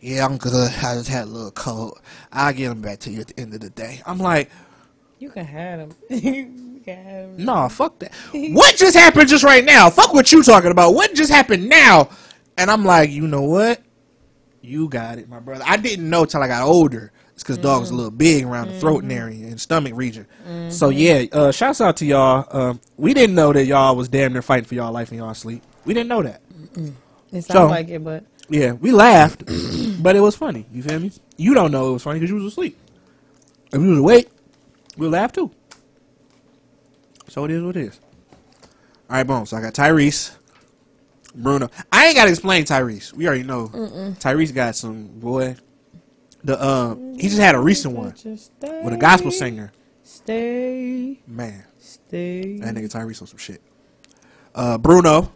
yeah, I'm good. I just had a little cold. I'll get him back to you at the end of the day. I'm like, You can have him. you can have them. No, fuck that. What just happened just right now? Fuck what you talking about. What just happened now? And I'm like, you know what? You got it, my brother. I didn't know till I got older. It's because dog was a little big around the throat and area and stomach region. So yeah, uh, shouts out to y'all. Um, we didn't know that y'all was damn near fighting for y'all life in y'all sleep. We didn't know that. It sounds So- like it, but Yeah, we laughed, but it was funny. You feel me? You don't know it was funny because you was asleep. If you was awake, we'll laugh too. So it is what it is. All right, boom. So I got Tyrese, Bruno. I ain't got to explain Tyrese. We already know. Tyrese got some boy. The um, he just had a recent one Just with a gospel singer. Stay, Man, stay. that nigga Tyrese on some shit. Uh, Bruno,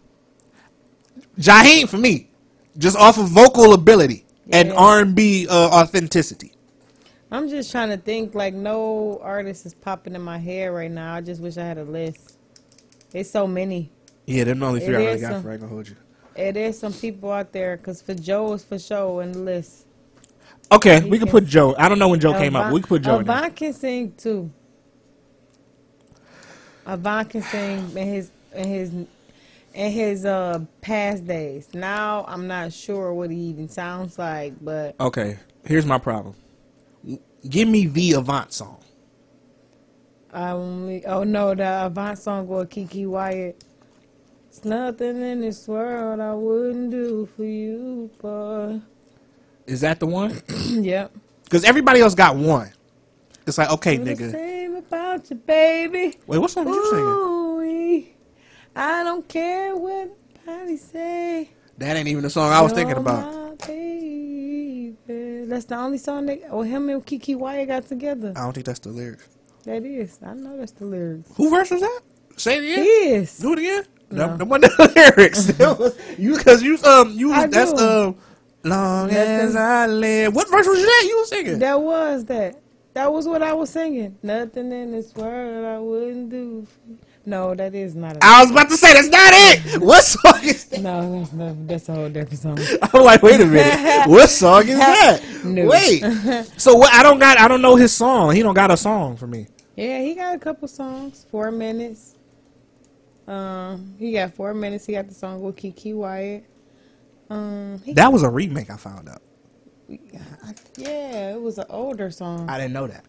Jaheim for me, just off of vocal ability and R and B uh, authenticity. I'm just trying to think. Like no artist is popping in my head right now. I just wish I had a list. It's so many. Yeah, them the only It three I really is got some- for. I ain't gonna hold you. And there's some people out there. Cause for Joe is for show in the list. Okay, He we can can- put Joe. I don't know when Joe came up. We can put Joe in there. Can sing too. Avant can sing in his in his in his uh past days. Now I'm not sure what he even sounds like, but Okay, here's my problem. Give me the Avant song. Only oh no, the Avant song with KeKe Wyatt. It's nothing in this world I wouldn't do for you, boy. Is that the one? yep. Because everybody else got one. It's like, okay, The nigga. same about you, baby. Wait, what song was you singing? I don't care what nobody say. That ain't even the song I was thinking You're about. my baby. That's the only song that oh him and KeKe Wyatt got together. I don't think that's the lyrics. That is. I know that's the lyrics. Who verse was that? Say it again. Yes. Do it again. No, No. that wasn't the lyrics. Was- you because you um you I that's do. um long as I live. What verse was that you was singing? That was that. That was what I was singing. Nothing in this world I wouldn't do No, that is not. A, I was about to say that's not it. What song is that? no, that's not, that's a whole different song. I'm like, wait a minute. What song is that? No. Wait. So what? I don't got. I don't know his song. He don't got a song for me. Yeah, he got a couple songs. Four minutes. Um, he got four minutes. He got the song with KeKe Wyatt. Um, That was a remake. I found out. yeah, it was an older song. I didn't know that.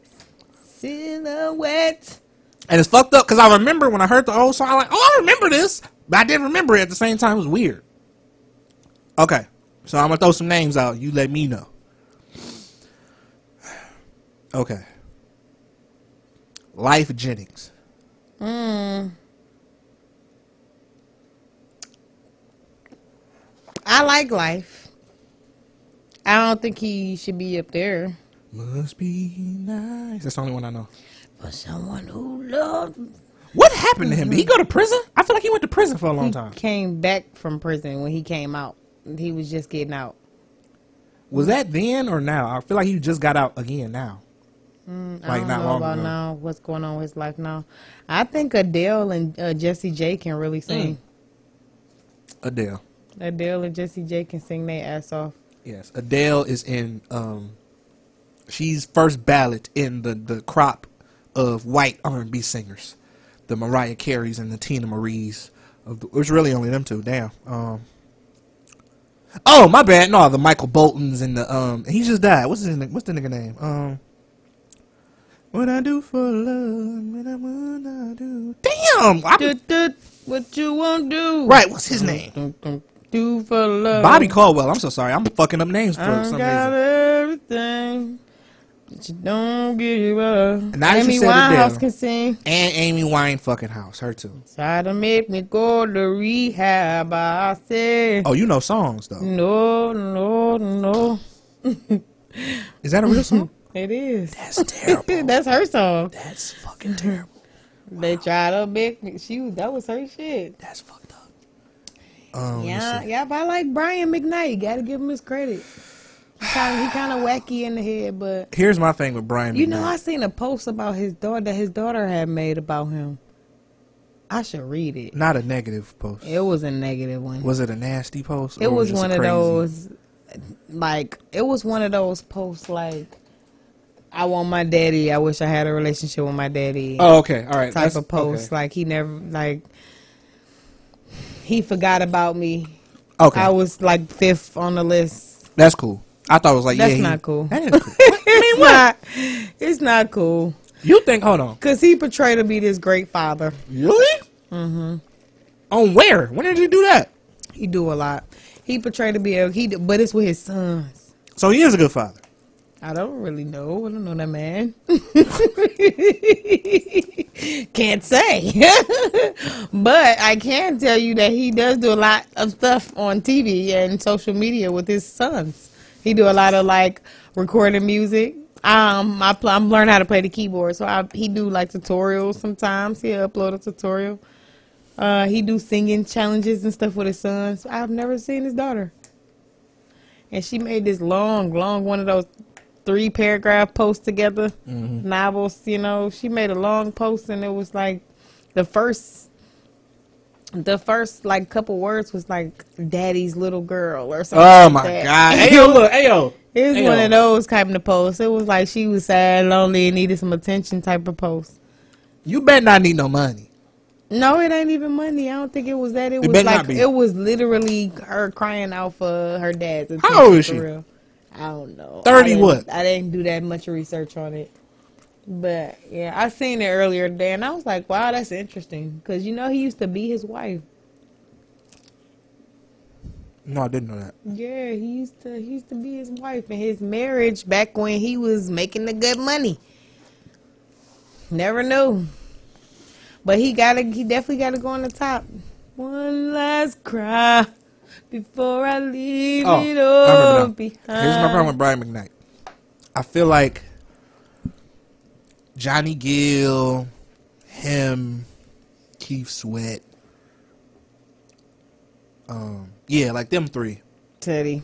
Silhouette. And it's fucked up because I remember when I heard the old song, I'm like, oh, I remember this. But I didn't remember it at the same time. It was weird. Okay. So I'm going to throw some names out. You let me know. Okay. Life Jennings. Mm. I like life. I don't think he should be up there. Must be nice. That's the only one I know. For someone who loved What happened to him? Did he go to prison? I feel like he went to prison for a long he time. came back from prison when he came out. He was just getting out. Was that then or now? I feel like he just got out again now. I Like don't not know long about ago. now. What's going on with his life now? I think Adele and uh, Jessie J can really sing. Adele. Adele and Jessie J can sing their ass off. Yes, Adele is in. Um, she's first ballot in the the crop of white R and B singers, the Mariah Careys and the Teena Marie's. Of the, it was really only them two. Damn. Um. Oh my bad. No, the Michael Boltons and the um. He just died. What's his? What's the nigga name? Um. What I do for love? What I wanna do? Damn. I, Do, do, what you won't do? right. What's his name? Do for love. Bobby Caldwell. I'm so sorry. I'm fucking up names for I some got reason. everything. But you don't give up. now you Amy Winehouse can sing. And Amy Wine fucking house. Her too. Try to make me go to rehab. I say Oh, you know songs though. no, no, no. Is that a real song? It is. That's terrible. That's her song. That's fucking terrible. They try to make me. She that was her shit. That's fucking. Um, Yeah, yeah, but I like Brian McKnight. Got to give him his credit. He kind of he kind of wacky in the head, but Here's my thing with Brian. you know, I seen a post about his daughter that his daughter had made about him. I should read it. not a negative post. It was a negative one. Was it a nasty post? it or was one of crazy? those, like it was one of those posts like, "I want my daddy. I wish I had a relationship with my daddy." Oh, okay. All right. type That's- of post. Okay. Like he never like he forgot about me. okay. I was like fifth on the list. That's cool. I thought it was like That's yeah, he- not cool. That is cool. I mean, It's what? not. It's not cool. You think? Hold on. Cause he portrayed to be this great father. Really? Mm-hmm. On where? When did you do that? He do a lot. He portrayed to be a he, but it's with his sons. So he is a good father. I don't really know. I don't know that man. Can't say. but I can tell you that he does do a lot of stuff on TV and social media with his sons. He do a lot of like recording music. Um, I pl- I'm learning how to play the keyboard, so I, he do like tutorials sometimes. He'll upload a tutorial. Uh, he do singing challenges and stuff with his sons. I've never seen his daughter and she made this long, long one of those three paragraph posts together, mm-hmm. novels. You know, she made a long post, and it was like the first, the first like couple words was like "daddy's little girl" or something. Oh like my that. god. Hey yo, look. Hey yo. It was Hey, one of those kind of posts. It was like she was sad, lonely, and needed some attention type of post. You better not need no money. No, it ain't even money. I don't think it was that. It, was like it was literally her crying out for her dad's attention. How old is she? Real. I don't know. 30 I what? I didn't do that much research on it. But yeah, I seen it earlier today, and I was like, "Wow, that's interesting." Because you know he used to be his wife. No, I didn't know that. Yeah, he used to he used to be his wife in his marriage back when he was making the good money. Never knew. But he gotta he definitely gotta go on the top. One last cry before I leave Oh, it I all behind. Here's my problem with Brian McKnight. I feel like Johnny Gill, him, Keith Sweat, um, yeah, like them three. Teddy.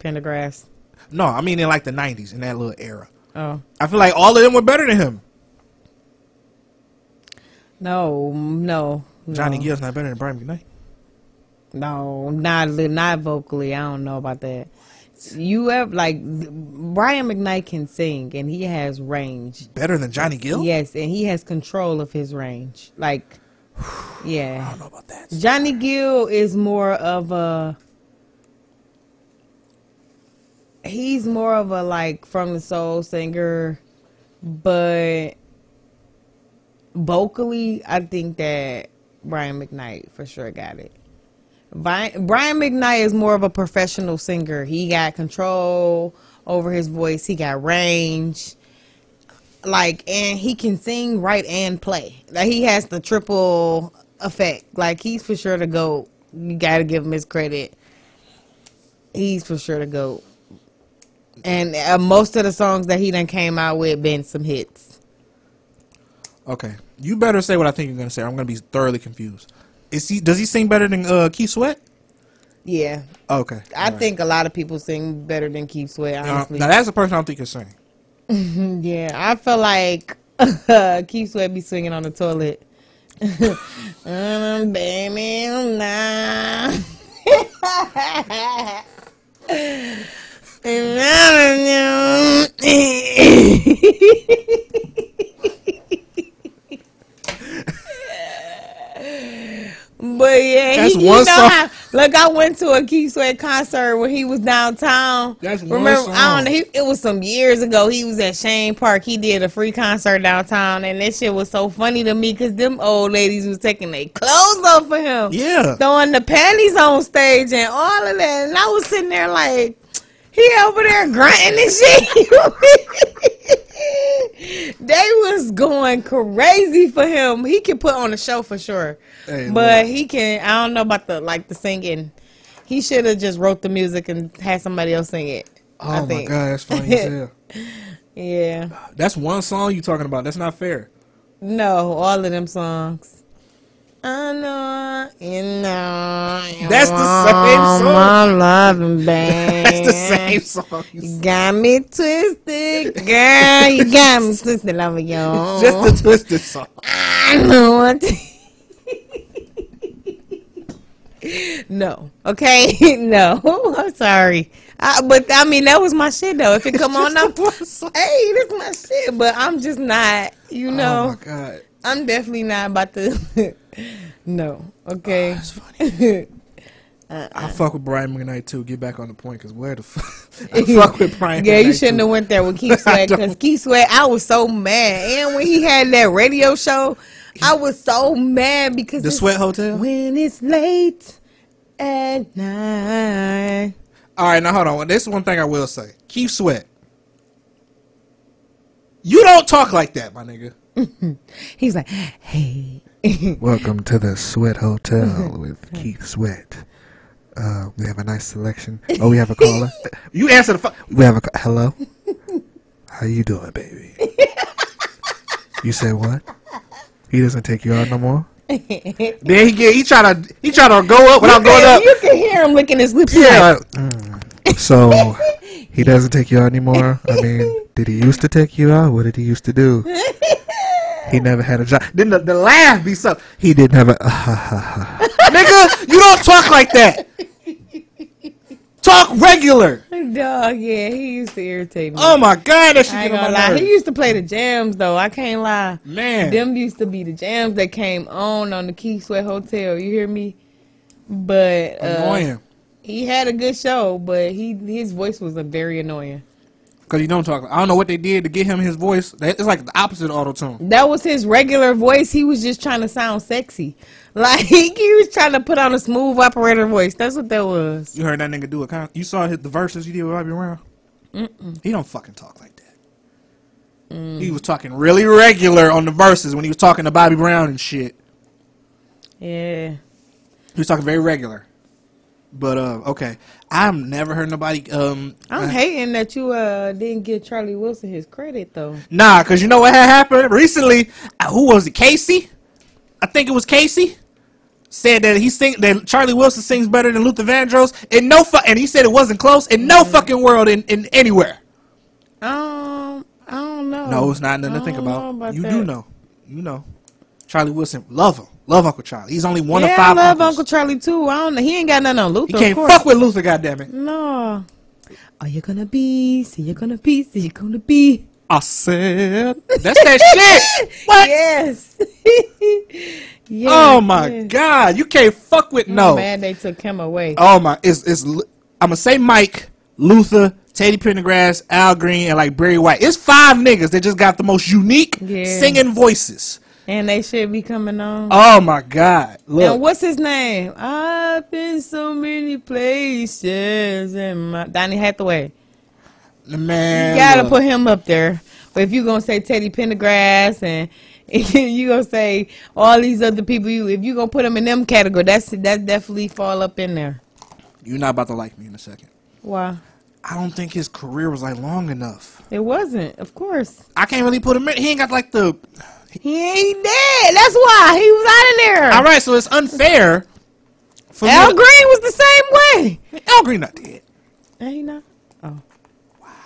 Pendergrass. No, I mean in like the '90s in that little era. Oh. I feel like all of them were better than him. No, no, no. Johnny Gill's not better than Brian McKnight. No, not not vocally. I don't know about that. You have like Brian McKnight can sing and he has range. Better than Johnny Gill? Yes, and he has control of his range. Like, yeah. I don't know about that. Johnny Gill is more of a. He's more of a like from the soul singer, but vocally, I think that Brian McKnight for sure got it. Brian, McKnight is more of a professional singer. He got control over his voice. He got range. Like, and he can sing, write, and play. Like, he has the triple effect. Like, he's for sure to go. You got to give him his credit. He's for sure to go. And uh, most of the songs that he done came out with been some hits. Okay. You better say what I think you're going to say. I'm going to be thoroughly confused. Is he? Does he sing better than uh, Keith Sweat? Yeah, Okay. I right. think a lot of people sing better than Keith Sweat. Uh, Honestly, now, that's the person I don't think can sing. Yeah, I feel like Keith Sweat be singing on the toilet. um, baby, I'm not. But yeah, That's he, you one know song. how, look, I went to a Keith Sweat concert when he was downtown. That's one Remember, I song. don't know, he, it was some years ago. He was at Shane Park. He did a free concert downtown, and that shit was so funny to me because them old ladies was taking their clothes off for him, Yeah. throwing the panties on stage and all of that. And I was sitting there like, he over there grunting and shit. they was going crazy for him. He can put on a show for sure, Hey, but look. he can. I don't know about the like the singing. He should have just wrote the music and had somebody else sing it. Oh my god, that's funny as hell. Yeah. That's one song you talking about. That's not fair. No, all of them songs. I know, you know. That's the same song. My loving band. That's the same song. You got me twisted, girl. You got me twisted over you. Just the twisted song. I know what. no. Okay. no. I'm sorry. I, but I mean, that was my shit though. If it come on, I'm, hey, that's my shit. But I'm just not. You know. Oh know, my god. I'm definitely not about to. No. Okay. Ah, that's funny. Uh, I uh, fuck with Brian McKnight too. Get back on the point, cause where the fuck? I fuck with Brian. Yeah, you shouldn't too. have went there with Keith Sweat because don't. Keith Sweat, I was so mad. And when he had that radio show, I was so mad because The Sweat Hotel. when it's late at night. All right, now hold on. This is one thing I will say. Keith Sweat. You don't talk like that, my nigga. He's like, hey. Welcome to the Sweat Hotel with Keith Sweat. Uh, we have a nice selection. Oh, we have a caller. You answer the phone. We have a ca- hello. How you doing, baby? You said what? He doesn't take you out no more. Then he get he try to he try to go up without going up. You can hear him licking his lips. Yeah, like, Mm. So he doesn't take you out anymore. I mean, did he used to take you out? What did he used to do? He never had a job. then the, the laugh be so. He didn't have a. nigga, you don't talk like that. Talk regular. Dog, yeah, he used to irritate me. Oh my god, that shit ain't gonna lie. nerves. He used to play the jams though. I can't lie. Man, Them used to be the jams that came on on the Key Sweat Hotel. You hear me? But uh, annoying. he had a good show, but he his voice was a very annoying. Cause you don't talk. I don't know what they did to get him his voice. It's like the opposite auto tune. That was his regular voice. He was just trying to sound sexy. Like he was trying to put on a smooth operator voice. That's what that was. You heard that nigga do a con- You saw his, the verses he did with Bobby Brown. He don't fucking talk like that. Mm. He was talking really regular on the verses when he was talking to Bobby Brown and shit. Yeah. He was talking very regular. But uh, okay, I've never heard nobody um. I'm uh, hating that you uh didn't give Charlie Wilson his credit though. Nah, cause you know what had happened recently. Uh, who was it? Casey. I think it was Casey. Said that he sing that Charlie Wilson sings better than Luther Vandross. In no fu- and he said it wasn't close in no fucking world in, in anywhere. Um, I don't know. No, it's not nothing to think about. about you that. do know. You know. Charlie Wilson, love him, love Uncle Charlie. He's only one yeah, of five. I love uncles. Uncle Charlie too. I don't know. He ain't got nothing on Luther. You of can't fuck with Luther, goddammit. No. Are you gonna be? See, you gonna be? See, you gonna be? I said that's that shit. What? Yes. yes. Oh my yes. god, you can't fuck with oh, no. Oh, man, they took him away. Oh my, it's it's. I'm gonna say Mike, Luther, Teddy Pendergrass, Al Green, and like Barry White. It's five niggas that just got the most unique Yeah. singing voices. And they should be coming on. Oh my god, and what's his name? I've been so many places. And my Donny Hathaway. The man, You gotta look. put him up there. But if you're gonna say Teddy Pendergrass and you gonna say all these other people, you if you gonna put them in them category, that's that definitely fall up in there. You're not about to like me in a second. Why? I don't think his career was like long enough. It wasn't, of course. I can't really put him in. He ain't got like the. He ain't dead. That's why he was out of there. All right, so it's unfair. For Al Green was the same way. Al Green not dead. Ain't he not? Oh.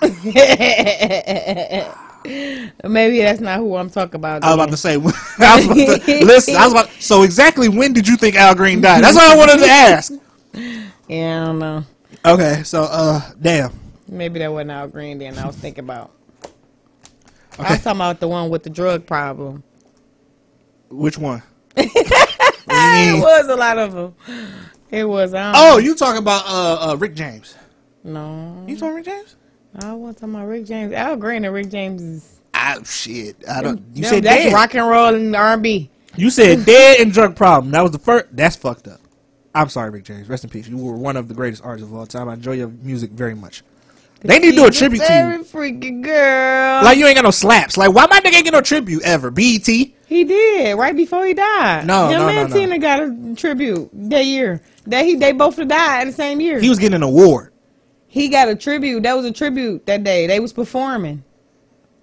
Maybe that's not who I'm talking about. I was about to say. I was about to listen. I was about. So exactly when did you think Al Green died? That's what I wanted to ask. Yeah, I don't know. Okay, so uh, damn. Maybe that wasn't Al Green then. I was thinking about. I Okay. was talking about the one with the drug problem. Which one? It was a lot of them. It was. I Oh, you talking about uh, uh Rick James? no. You talking Rick James? I wasn't talking about Rick James. Al Green and Rick James is. Ah, shit. I don't. You them- said that's dead. rock and roll and R&B. You said dead and drug problem. That was the first. That's fucked up. I'm sorry, Rick James. Rest in peace. You were one of the greatest artists of all time. I enjoy your music very much. They need to do a tribute to you. freaky girl. Like you ain't got no slaps. Like why my nigga ain't get no tribute ever? BET. He did right before he died. No, him no, and no, no. Tina got a tribute that year. That he they both died at the same year. He was getting an award. he got a tribute. That was a tribute that day. They was performing.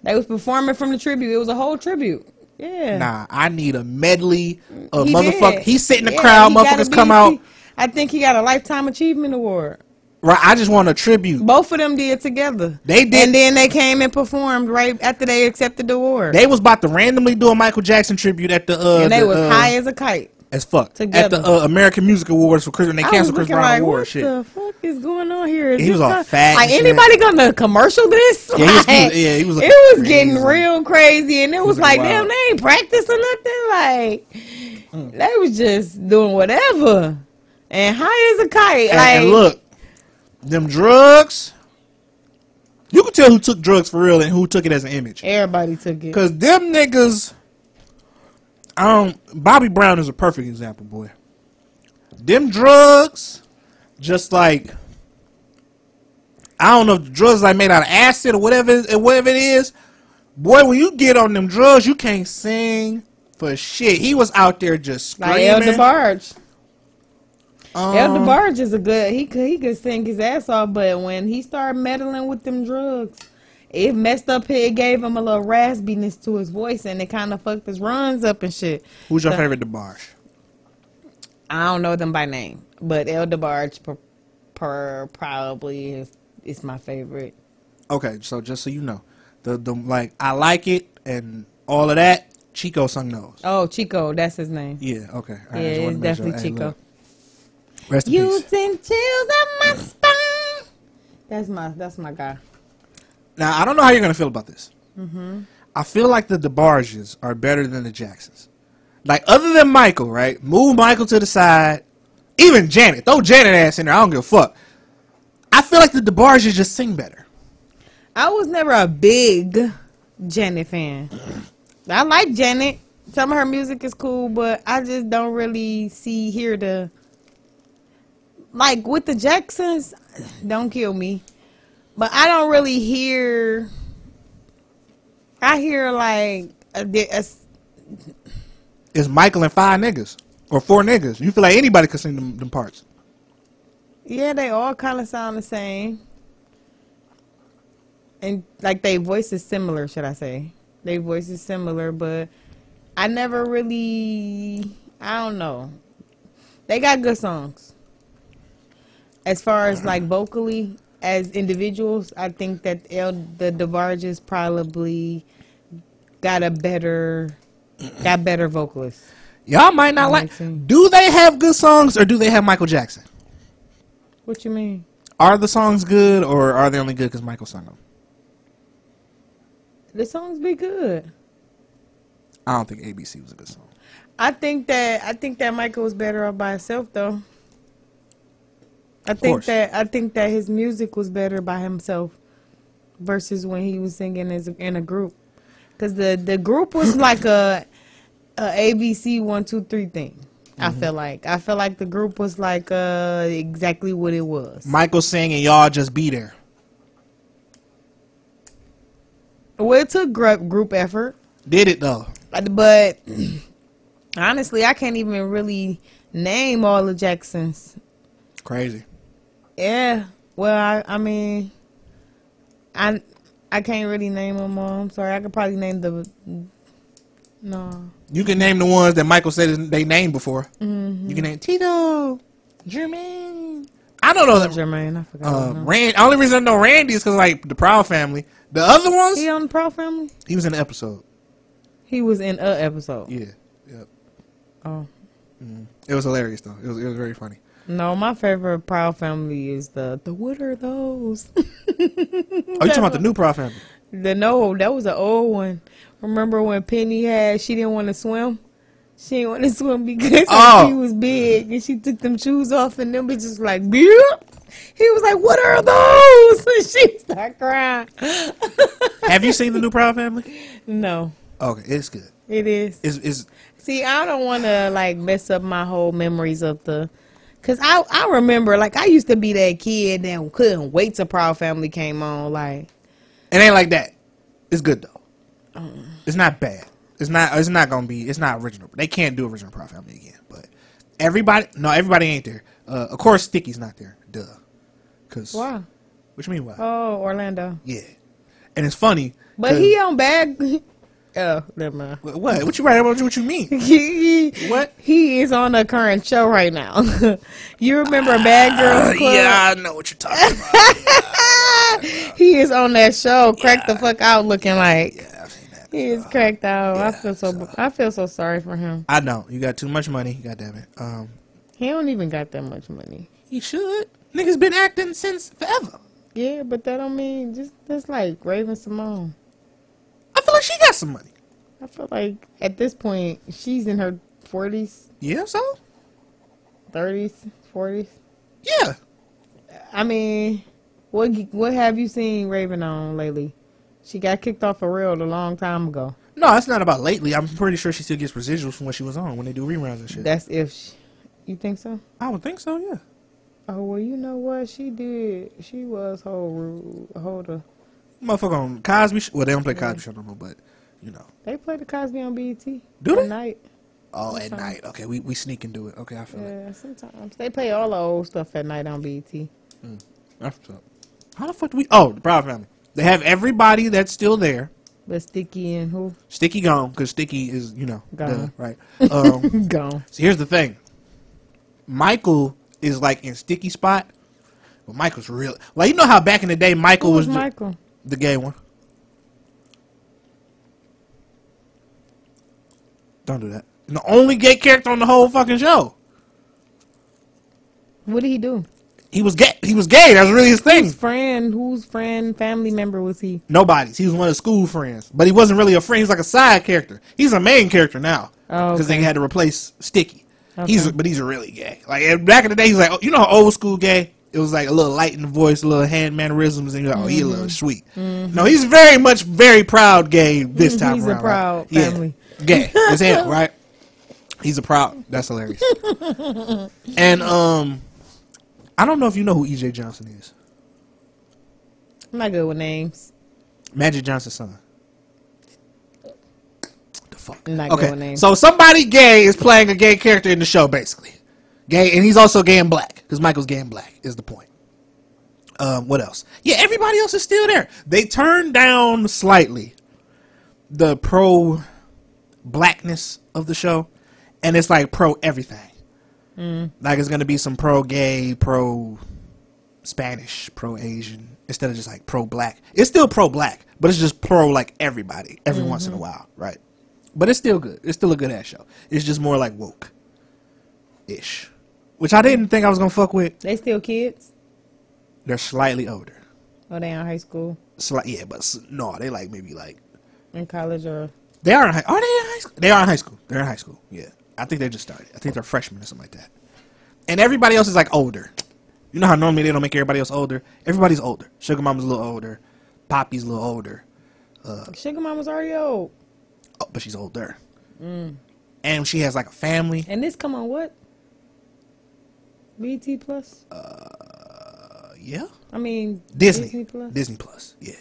They was performing from the tribute. It was a whole tribute. Yeah. Nah, I need a medley of He motherfuckers. He's sitting in the Yeah, crowd. he Motherfuckers come out. I think he got a lifetime achievement award. Right. I just want a tribute. Both of them did together. They did- and then they came and performed right after they accepted the award. They was about to randomly do a Michael Jackson tribute at the uh, and they the, was uh, high as a kite. as fuck together. at the uh, American Music Awards for Chris. When they canceled Chris Brown like, award what shit. the fuck is going on here? Is He was not- fat Like shit. anybody gonna commercial this? Yeah, he was- Like, yeah, he was It was crazy. getting real crazy, and it was, was like, looking damn, they ain't practicing nothing. Like Mm. they was just doing whatever, and high as a kite. And, like and look, them drugs. You can tell who took drugs for real and who took it as an image. everybody took it. Cause them niggas, um, Bobby Brown is a perfect example, boy. Them drugs, just like I don't know if the drugs like made out of acid or whatever, it- whatever it is. Boy, when you get on them drugs, you can't sing for shit. He was out there just Like El screaming. DeBarge. El Um, DeBarge is a good. He could he could sing his ass off, but when he started meddling with them drugs, it messed up. It gave him a little raspiness to his voice, and it kind of fucked his runs up and shit. Who's your So- favorite DeBarge? I don't know them by name, but El DeBarge per, per probably is is my favorite. Okay, so just so you know, the the like I like it and all of that. Chico sung those. Oh, Chico, that's his name. Yeah, okay. All yeah, it's sure. definitely Hey, Chico. look, Rest You send chills up my spine. That's my that's my guy. Now I don't know how you're gonna feel about this. Mm-hmm. I feel like the DeBarges are better than the Jacksons. Like other than Michael, right? Move Michael to the side. Even Janet, throw Janet ass in there. I don't give a fuck. I feel like the DeBarges just sing better. I was never a big Janet fan. I like Janet. Some of her music is cool, but I just don't really see hear the like with the Jacksons. Don't kill me, but I don't really hear. I hear like a, a It's Michael and five niggas or four niggas. You feel like anybody could sing them, them parts. yeah, they all kind of sound the same, and like they voice is similar. Should I say? They voice is similar, but I never really. I don't know. They got good songs. As far as like vocally, as individuals, I think that El the DeBarges probably got a better Got better vocalists. Y'all might not like. Do they have good songs or do they have Michael Jackson? What you mean? Are the songs good or are they only good because Michael sung them? The songs be good. I don't think ABC was a good song. I think that I think that Michael was better off by himself though. I think course. that I think that his music was better by himself versus when he was singing as a, in a group. Cause the the group was like a, a ABC one two three thing. I feel like I feel like the group was like uh exactly what it was. Michael singing, y'all just be there. Well, it took group group effort. Did it though? But honestly, I can't even really name all the Jacksons. Crazy. Yeah. Well, I, I mean, I I can't really name them all. I'm sorry. I could probably name the. No. You can name the ones that Michael said they named before. Mm-hmm. You can name Tito, Jermaine. I don't know that. Jermaine, I forgot. Uh. Rand. Only reason I know Randy is because like the Proud Family. The other ones, he on the Proud Family. he was in the episode. He was in a episode. Yeah. Yep. Oh It was hilarious though. It was it was very funny. No, my favorite Proud Family is the the what are those? Are oh, you talking about the new Proud Family? the no, that was an old one. Remember when Penny had she didn't want to swim. She didn't want to swim because Oh. she was big, and she took them shoes off, and them bitches like, "Beep." He was like, "What are those?" And she started crying. Have you seen the new Proud Family? no, Okay, it's good. it is. It's, it's See, I don't want to like mess up my whole memories of the, cause I I remember like I used to be that kid that couldn't wait till Proud Family came on. Like, it ain't like that. It's good though. Uh. It's not bad. It's not. It's not gonna be. It's not original. They can't do original Proud Family again. But everybody, no, everybody ain't there. Uh, of course, Sticky's not there. Duh. Cause why? What you mean why? Oh, Orlando. yeah. And it's funny. But he on bad. oh, never mind. What? What, you right about? What you mean? He, What? He is on a current show right now. you remember Bad Girls Club? Uh, yeah, I know what you're talking about. he is on that show, cracked the fuck out, looking like yeah, I've seen that. he is cracked out. I feel so. I feel so sorry for him. I know you got too much money. God damn it. Um, He don't even got that much money. he should. Niggas been acting since forever. Yeah, but that don't mean just that's like Raven-Symoné. I feel like she got some money. I feel like at this point she's in her forties, Yeah, so thirties, forties. yeah. I mean, what what have you seen Raven on lately? She got kicked off a real a long time ago. No, it's not about lately. I'm pretty sure she still gets residuals from what she was on when they do reruns and shit. That's if she, you think so. I would think so. Yeah. Oh well, you know what she did. She was whole hold a. Motherfucker on Cosby. Well, they don't play Cosby Show no more, but you know. They play the Cosby on BET. Do at they? night. Oh, at night. Okay, we we sneak and do it. Okay, I feel it. Yeah, sometimes they play all the old stuff at night on BET. That's what's up. How the fuck do we? Oh, the Proud Family. They have everybody that's still there. But Sticky and who Sticky gone because Sticky is you know Gone. duh, right. Um, gone. so here's the thing. Michael is like in Sticky spot, but Michael's real. Like you know how back in the day Michael Who was was Michael? The gay one. Don't do that. The only gay character on the whole fucking show. What did he do? He was gay. He was gay. That was really his thing. Whose friend? Whose friend? Family member was he? Nobody's. He was one of the school friends, but he wasn't really a friend. He's like a side character. He's a main character now Oh, because okay. they had to replace Sticky. Okay. He's but he's a really gay. Like eh, back in the day, he's like oh, you know how old school gay. It was like a little light in the voice, a little hand mannerisms, and you're like, oh, he a Mm-hmm. little sweet. No, he's very much very proud gay this time around. He's a proud right? Yeah. family. gay as hell, right? He's a proud. That's hilarious. and um, I don't know if you know who EJ Johnson is. I'm not good with names. Magic Johnson's son. The fuck. I'm not good with Okay, names. so somebody gay is playing a gay character in the show, basically. Gay, and he's also gay and black because Michael's gay and black is the point. Um, what else? Yeah, everybody else is still there. They turned down slightly the pro blackness of the show, and it's like pro everything. Like it's gonna be some pro gay, pro Spanish, pro Asian, instead of just like pro black. It's still pro black, but it's just pro like everybody every once in a while, right? but it's still good. It's still a good ass show. It's just more like woke, ish, which I didn't think I was gonna fuck with. They still kids? They're slightly older. Oh, they in high school, Slight, yeah, but no, they like maybe like in college, or they are in high. Are they in high school? They are in high school. They're in high school. Yeah, I think they just started. I think they're freshmen or something like that. And everybody else is like older. You know how normally they don't make everybody else older. Everybody's older. Sugar Mama's a little older. Poppy's a little older. Sugar Mom was already old. Oh, but she's older. Mm. And she has like a family. And this come on what? BT Plus. Uh, yeah. I mean Disney. Disney Plus. Disney Plus. Yeah.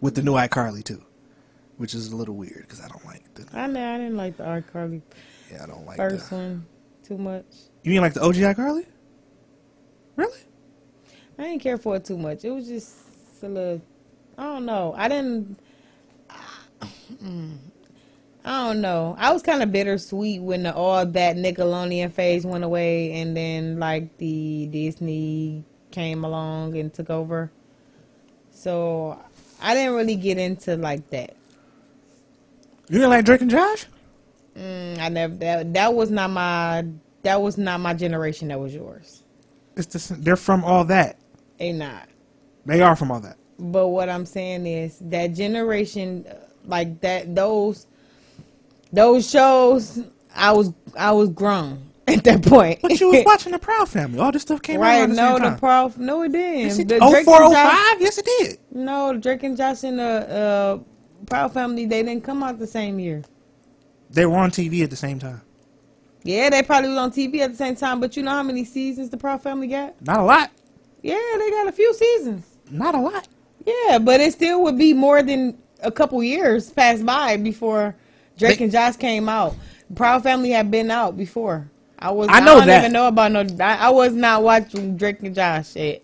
With the new iCarly too, which is a little weird because I don't like the. I know I didn't like the iCarly. Yeah, I don't like first the. one too much. You mean like the OG iCarly? Really? I didn't care for it too much. It was just a little. I don't know. I didn't. I don't know. I was kind of bittersweet when the, all that Nickelodeon phase went away, and then like the Disney came along and took over. So I didn't really get into like that. You didn't like Drake and Josh? Mm, I never. That that was not my. That was not my generation. That was yours. It's the, they're from all that. They not. They are from all that. But what I'm saying is that generation, uh, like that, those, those shows, I was, I was grown at that point. But you was watching the Proud Family. All this stuff came out right? around the No, same the time. prof, no, it didn't. Yes, it the did. Oh, Drake four, and oh, Josh- Yes, it did. No, Drake and Josh and the uh, Proud Family, they didn't come out the same year. They were on TV at the same time. Yeah, they probably was on TV at the same time. But you know how many seasons the Proud Family got? Not a lot. Yeah, they got a few seasons. Not a lot. Yeah, but it still would be more than a couple years passed by before Drake They- and Josh came out. Proud Family had been out before. I was. I know don't that. even know about no. I, I was not watching Drake and Josh shit.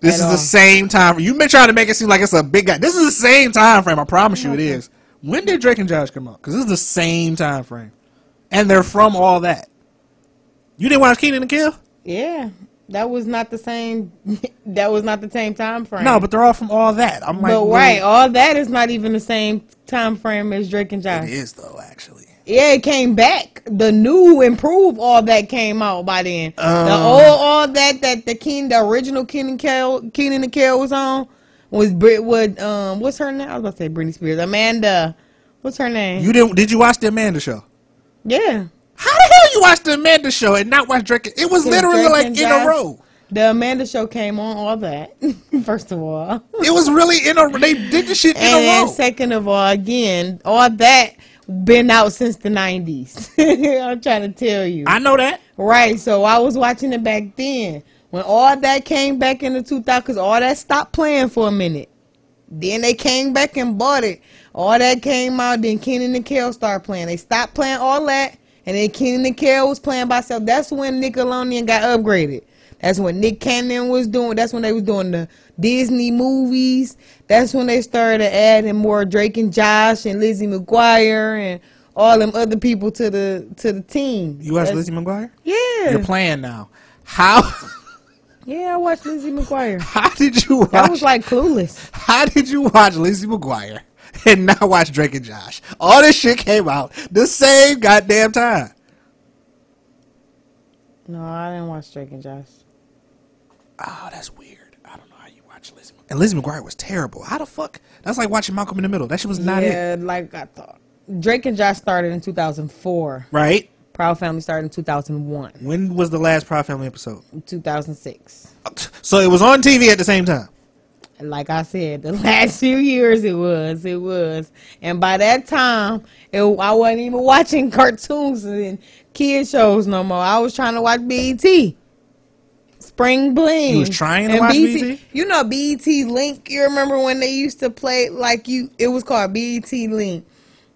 This is all. the same time. You've been trying to make it seem like it's a big guy. This is the same time frame. I promise you, it is. When did Drake and Josh come out? Because this is the same time frame, and they're from all that. You didn't watch Kenan and Kel? Yeah, that was not the same. that was not the same time frame. No, but they're all from all that. I'm like, but well, right, all that is not even the same time frame as Drake and Josh. It is though, actually. Yeah, it came back. The new improved all that came out by then. the Uh. old all that that the King, the original Kenan Kel, Kenan and Kel was on was Brit would um what's her name? I was about to say Britney Spears. Amanda. What's her name? You didn't? Did you watch the Amanda show? yeah. How the hell you watch the Amanda show and not watch Drake? It was literally like in a row. The Amanda show came on all that. First of all. It was really in a. They did the shit in a And row. second of all, again, all that been out since the nineties. I'm trying to tell you. I know that. Right, so I was watching it back then when all that came back in the 2000s, because all that stopped playing for a minute. Then they came back and bought it. All that came out. Then Kenan and Kel started playing. They stopped playing all that, and then Kenan and Kel was playing by itself. That's when Nickelodeon got upgraded. That's when Nick Cannon was doing. That's when they was doing the Disney movies. That's when they started adding more Drake and Josh and Lizzie McGuire and all them other people to the to the team. You watch That's- Lizzie McGuire? Yeah. You're playing now. How? Yeah, I watched Lizzie McGuire. How did you watch? That was like clueless. How did you watch Lizzie McGuire and not watch Drake and Josh? All this shit came out the same goddamn time. No, I didn't watch Drake and Josh. Oh, that's weird. I don't know how you watch Lizzie. McGuire. And Lizzie McGuire was terrible. How the fuck? That's like watching Malcolm in the Middle. That shit was not it. yeah, like I thought. Drake and Josh started in 2004. Right? Proud Family started in 2001, When was the last Proud Family episode? 2006. So it was on TV at the same time. Like I said, the last few years it was, it was, and by that time, it, I wasn't even watching cartoons and kid shows no more. I was trying to watch BET. Spring Bling. You was trying to And watch BET BET? You know BET Link. You remember when they used to play like you? It was called BET Link,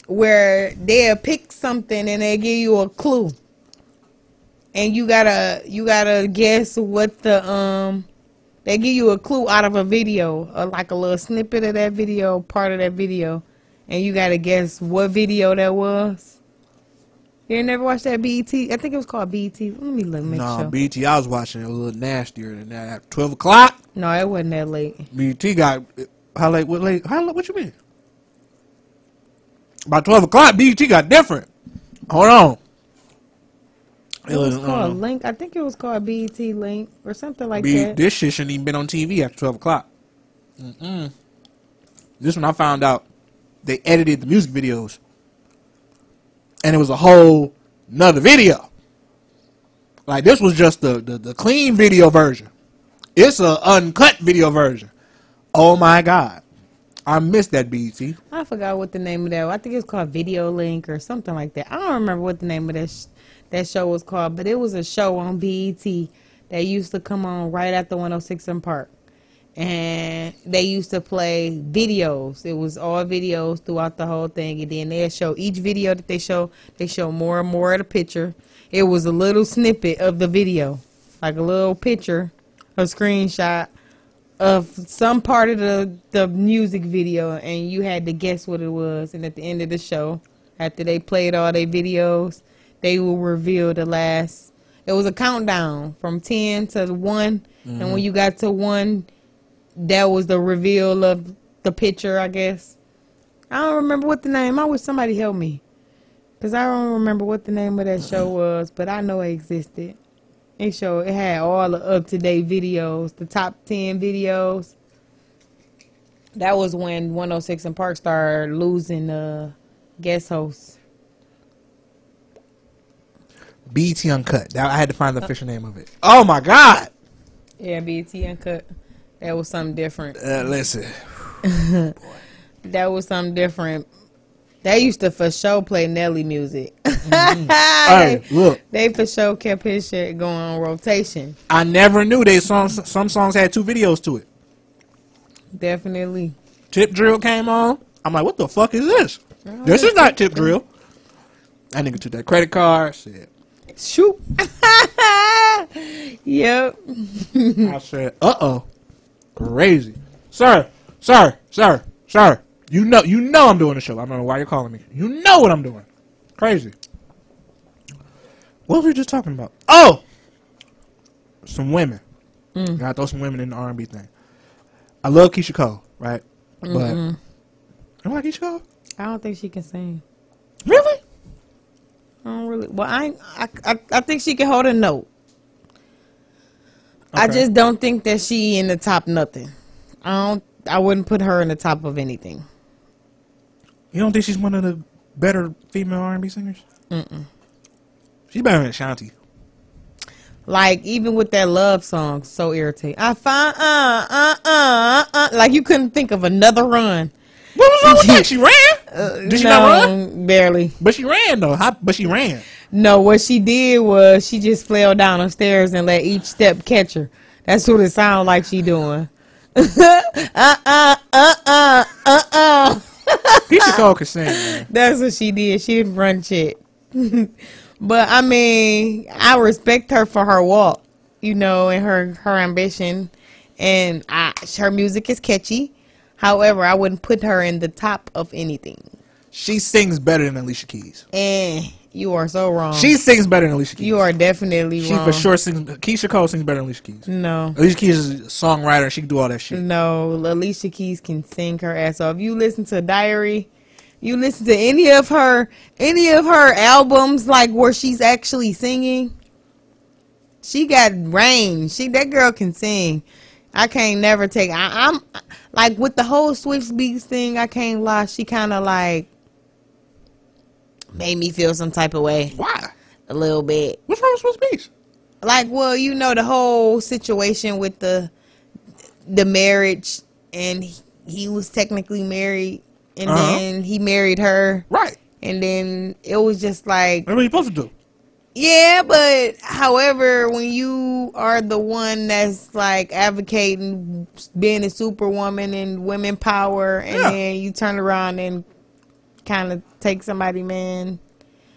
where they'll pick something and they give you a clue, and you gotta you gotta guess what the um. They give you a clue out of a video, or like a little snippet of that video, part of that video, and you gotta guess what video that was. You never watched that BET? I think it was called BET. Let me look. Make No, sure. BT, I was watching it a little nastier than that. At 12 o'clock, no, it wasn't that late. BT got. How late? What late? How late? What you mean? By twelve o'clock, BET got different. Hold on. It was uh, called Link. I think it was called BET Link or something like B- that. this shit shouldn't even been on TV after twelve o'clock. Mm-mm. This one I found out they edited the music videos, and it was a whole another video. Like this was just the the, the clean video version. It's a uncut video version. Oh my god, I missed that BET. I forgot what the name of that. I think it was called Video Link or something like that. I don't remember what the name of that sh- that show was called, but it was a show on BET that used to come on right after 106 and Park, and they used to play videos. It was all videos throughout the whole thing, and then they show each video that they show. They show more and more of the picture. It was a little snippet of the video, like a little picture, a screenshot of some part of the the music video and you had to guess what it was and at the end of the show after they played all their videos they will reveal the last it was a countdown from 10 to 1 and when you got to 1 that was the reveal of the picture i guess. I don't remember what the name i wish somebody help me. Because i don't remember what the name of that show was but i know it existed. It showed it had all the up to date videos, the top ten videos. That was when 106 and Park started losing uh guest hosts. BET Uncut. That, I had to find the official name of it. Oh my god! Yeah, BT Uncut. That was something different. Uh, listen, That was something different. They used to for sure play Nelly music. hey, look. they for sure kept his shit going on rotation. I never knew they songs. Some songs had two videos to it. Definitely. Tip drill came on. I'm like, what the fuck is this? This is not tip drill. That nigga took that credit card. Shit. Shoot. yep. I said, uh oh, crazy, sir, sir, sir, sir. You know, you know, I'm doing the show. I don't know why you're calling me. You know what I'm doing. Crazy. What were we just talking about? Oh, some women. Gotta throw some women in the R&B thing. I love Keyshia Cole, right? But you like Keyshia Cole? I don't think she can sing. Really? I don't really. Well, I I I, I think she can hold a note. I just don't think that she in the top nothing. I don't. I wouldn't put her in the top of anything. You don't think she's one of the better female R&B singers? Mm-mm. She's better than Ashanti. Like even with that love song, so irritating. I find uh uh uh uh like you couldn't think of another run. What was wrong with that? She ran. Did she no, not run? Barely. But she ran though. How, but she ran. No, what she did was she just fell down the stairs and let each step catch her. That's what it sounded like she doing. uh uh uh uh uh uh. Cole can sing. Man. That's what she did. She didn't run shit. but I mean, I respect her for her walk, you know, and her her ambition, and I, her music is catchy. However, I wouldn't put her in the top of anything. She sings better than Alicia Keys. And you are so wrong. She sings better than Alicia Keys. you are definitely She wrong. She for sure sings. Keyshia Cole sings better than Alicia Keys. No. Alicia Keys is a songwriter. and She can do all that shit. No, Alicia Keys can sing her ass off. You listen to Diary, you listen to any of her any of her albums like where she's actually singing. She got range. She that girl can sing. I can't never take. I, I'm like with the whole Swizz Beatz thing. I can't lie. She kind of like made me feel some type of way Why? a little bit What's wrong with Swizz Beatz? like well you know the whole situation with the the marriage and he, he was technically married and Uh-huh. then he married her Right. and then it was just like what what you supposed to do. Yeah but however when you are the one that's like advocating being a superwoman and women power and Yeah. then you turn around and kind of take somebody man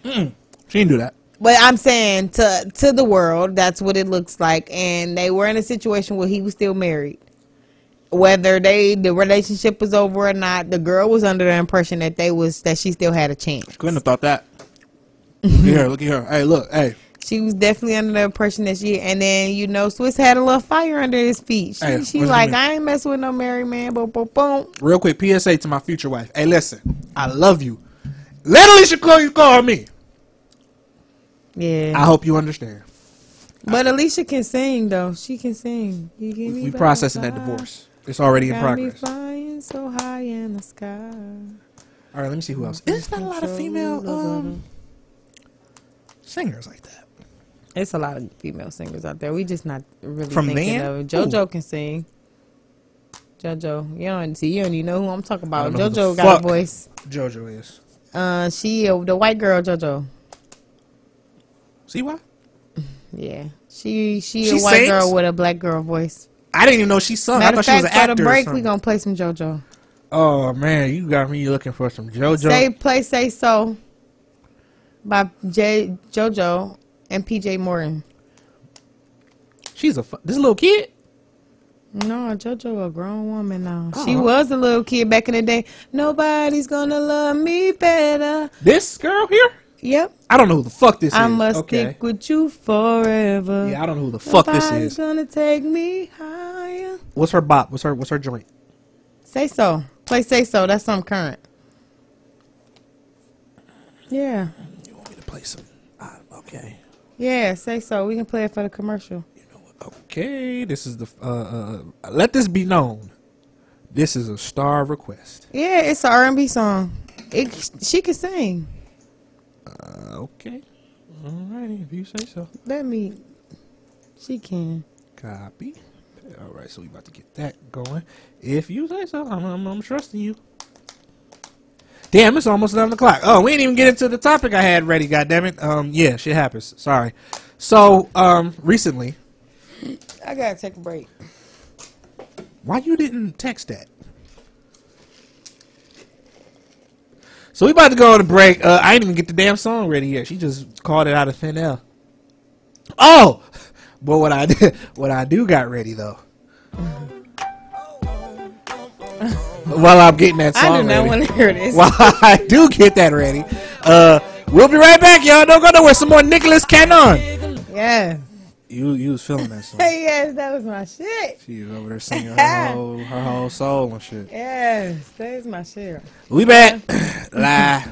She didn't do that. But I'm saying to to the world, that's what it looks like. And they were in a situation where he was still married. Whether they the relationship was over or not, the girl was under the impression that they was that she still had a chance. Couldn't have thought that. Look at her. Look at her. Hey, look. Hey. She was definitely under the impression that she and then you know Swizz had a little fire under his feet. She, Hey, she like? I ain't messing with no married man. Boom boom boom. Real quick, PSA to my future wife. Hey, listen. I love you. Let Alicia Keys call me. Yeah. I hope you understand. But Alicia can sing though. She can sing. You give me We processing that divorce. It's already in Got me progress. flying so high in the sky. All right, let me see who else. There's not a lot of female um, singers like that. It's a lot of female singers out there. We just not really From thinking men? of it. JoJo can sing. JoJo, you don't see. You don't even know who I'm talking about. don't know who the JoJo got a voice. JoJo is. Uh, she uh, the white girl JoJo. See why? Yeah, she she, She a white sings? girl with a black girl voice. I didn't even know she sung. Matter I thought she was fact, an for actor. the break, we gonna play some JoJo. Oh man, you got me looking for some JoJo. Say play say so by J JoJo and PJ Morton. She's a this little kid. No, JoJo a grown woman now. Oh. She Oh. was a little kid back in the day. Nobody's gonna love me better. This girl here. Yep. I don't know who the fuck this I is. I must okay. stick with you forever. Yeah, I don't know who the fuck this Nobody's is. gonna take me higher. What's her bop? What's her What's her joint? Say so. Play say so. That's some current. Yeah. You want me to play some? Ah, okay. Yeah, say so. We can play it for the commercial. Okay. This is the. Uh, uh, let this be known. This is a star request. Yeah, it's an R&B song. It, she can sing. Uh, okay. Alrighty, if you say so. Let me. She can. Copy. All right, so we about to get that going. If you say so, I'm, I'm, I'm trusting you. Damn, it's almost eleven o'clock. Oh, we didn't even get into the topic I had ready. God damn it. Um, yeah, shit happens. Sorry. So, um, recently, I gotta take a break. why you didn't text that? So we about to go on a break. Uh, I didn't even get the damn song ready yet. She just called it out of thin air. Oh, but what I did, what I do got ready though. While I'm getting that song I do not ready. want to hear this. While I do get that ready, uh, we'll be right back, y'all. Don't go nowhere. Some more Nicholas Cannon. Yeah. You you was feeling that song. yes, that was my shit. She was over there singing her whole her whole soul and shit. Yes, that is my shit. We back. Lie.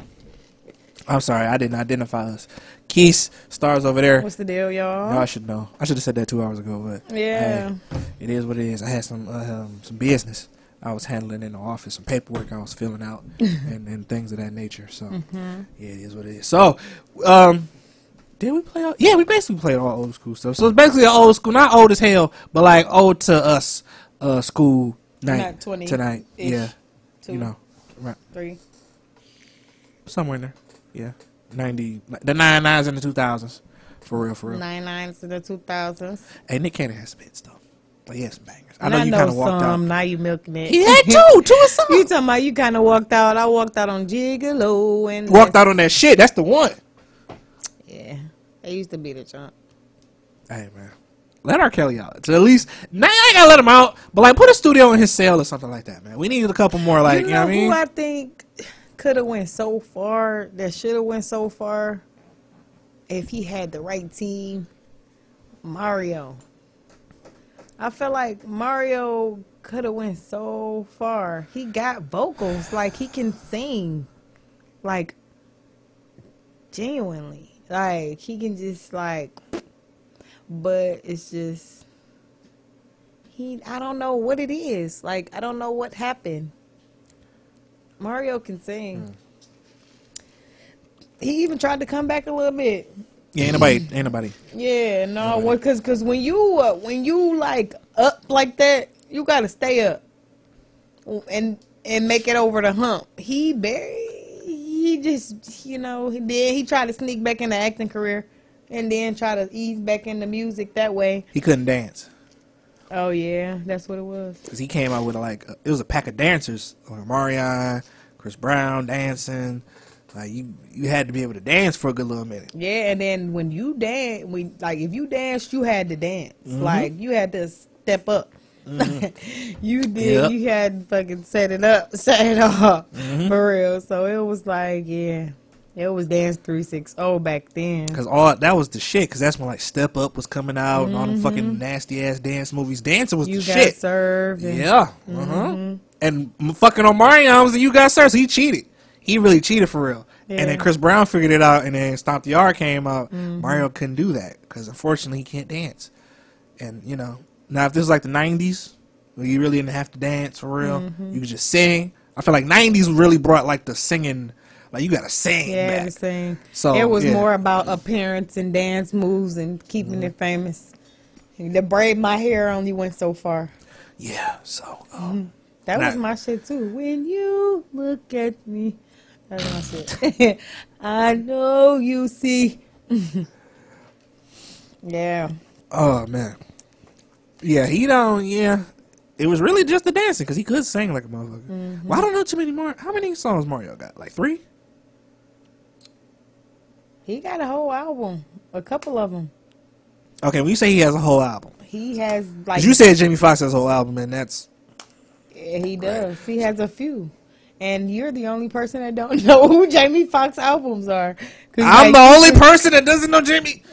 I'm sorry, I didn't identify us. Keith stars over there. What's the deal, y'all? Y'all should know. I should have said that two hours ago, but Yeah. hey, it is what it is. I had some uh, um, some business I was handling in the office, some paperwork I was filling out, and, and things of that nature. So Mm-hmm. yeah, it is what it is. So, um, did we play? All, yeah, we basically played all old school stuff. So it's basically an old school, not old as hell, but like old to us, uh, school night Not 20 tonight. Yeah, Two, you know, right three. somewhere in there. Yeah, ninety, the nine nines and the two thousands, for real, for real. Nine nines to the two thousands. Hey, Nick Cannon has some hits though. Like, he has some bangers. I And know you kind of walked some. out. Now you milking it. He had two, two or something. You talking about you kind of walked out? I walked out on Gigolo and Walked out on that shit. That's the one. Yeah, they used to be the jump. Hey man, let R. Kelly out. To at least now I ain't gotta let him out, but like put a studio in his cell or something like that, man. We need a couple more, like you, you know, know, what I mean. who I think could have went so far? That should have went so far if he had the right team. Mario. I feel like Mario could have went so far. He got vocals, like he can sing, like genuinely, like he can just like. But it's just he. I don't know what it is. Like I don't know what happened. Mario can sing. Hmm. He even tried to come back a little bit. Yeah, ain't nobody, ain't nobody. Yeah, no, because cause when you uh, when you like up like that, you gotta stay up and and make it over the hump. He very he just you know he did he tried to sneak back in the acting career and then try to ease back into music that way. He couldn't dance Oh yeah, that's what it was. because he came out with like a, it was a pack of dancers, like Omarion, Chris Brown dancing. Like you, you had to be able to dance for a good little minute. Yeah, and then when you dance, when like if you danced, you had to dance. Mm-hmm. Like you had to step up. Mm-hmm. you did. Yep. You had to fucking set it up, set it up mm-hmm. for real. So it was like, yeah, it was dance three six zero back then. Cause all that was the shit. Cause that's when like Step Up was coming out and all them fucking nasty ass dance movies. Dancing was You the got shit. served. And, Yeah. Uh-huh. And fucking Omarion was the you got served. So he cheated. He really cheated for real. Yeah. And then Chris Brown figured it out, and then Stomp the Yard came out. Mm-hmm. Mario couldn't do that because unfortunately he can't dance. And you know, now if this was like the '90s, where you really didn't have to dance for real, Mm-hmm. you could just sing. I feel like '90s really brought like the singing, like you gotta sing. Yeah, back. same. So, it was yeah. more about appearance and dance moves and keeping it famous. The braid my hair only went so far. Yeah. So um, That was Nah. my shit too. When you look at me, that's. I know you see. yeah. Oh man. Yeah, he don't. Yeah, it was really just the dancing because he could sing like a motherfucker. Mm-hmm. Well, I don't know too many more. How many songs Mario got? Like three? He got a whole album, a couple of them. Okay, when you say he has a whole album, He has like you said Jamie Foxx has a whole album, and that's Yeah, he does. He has a few. And you're the only person that don't know who Jamie Foxx albums are. I'm like, the only person that doesn't know Jamie.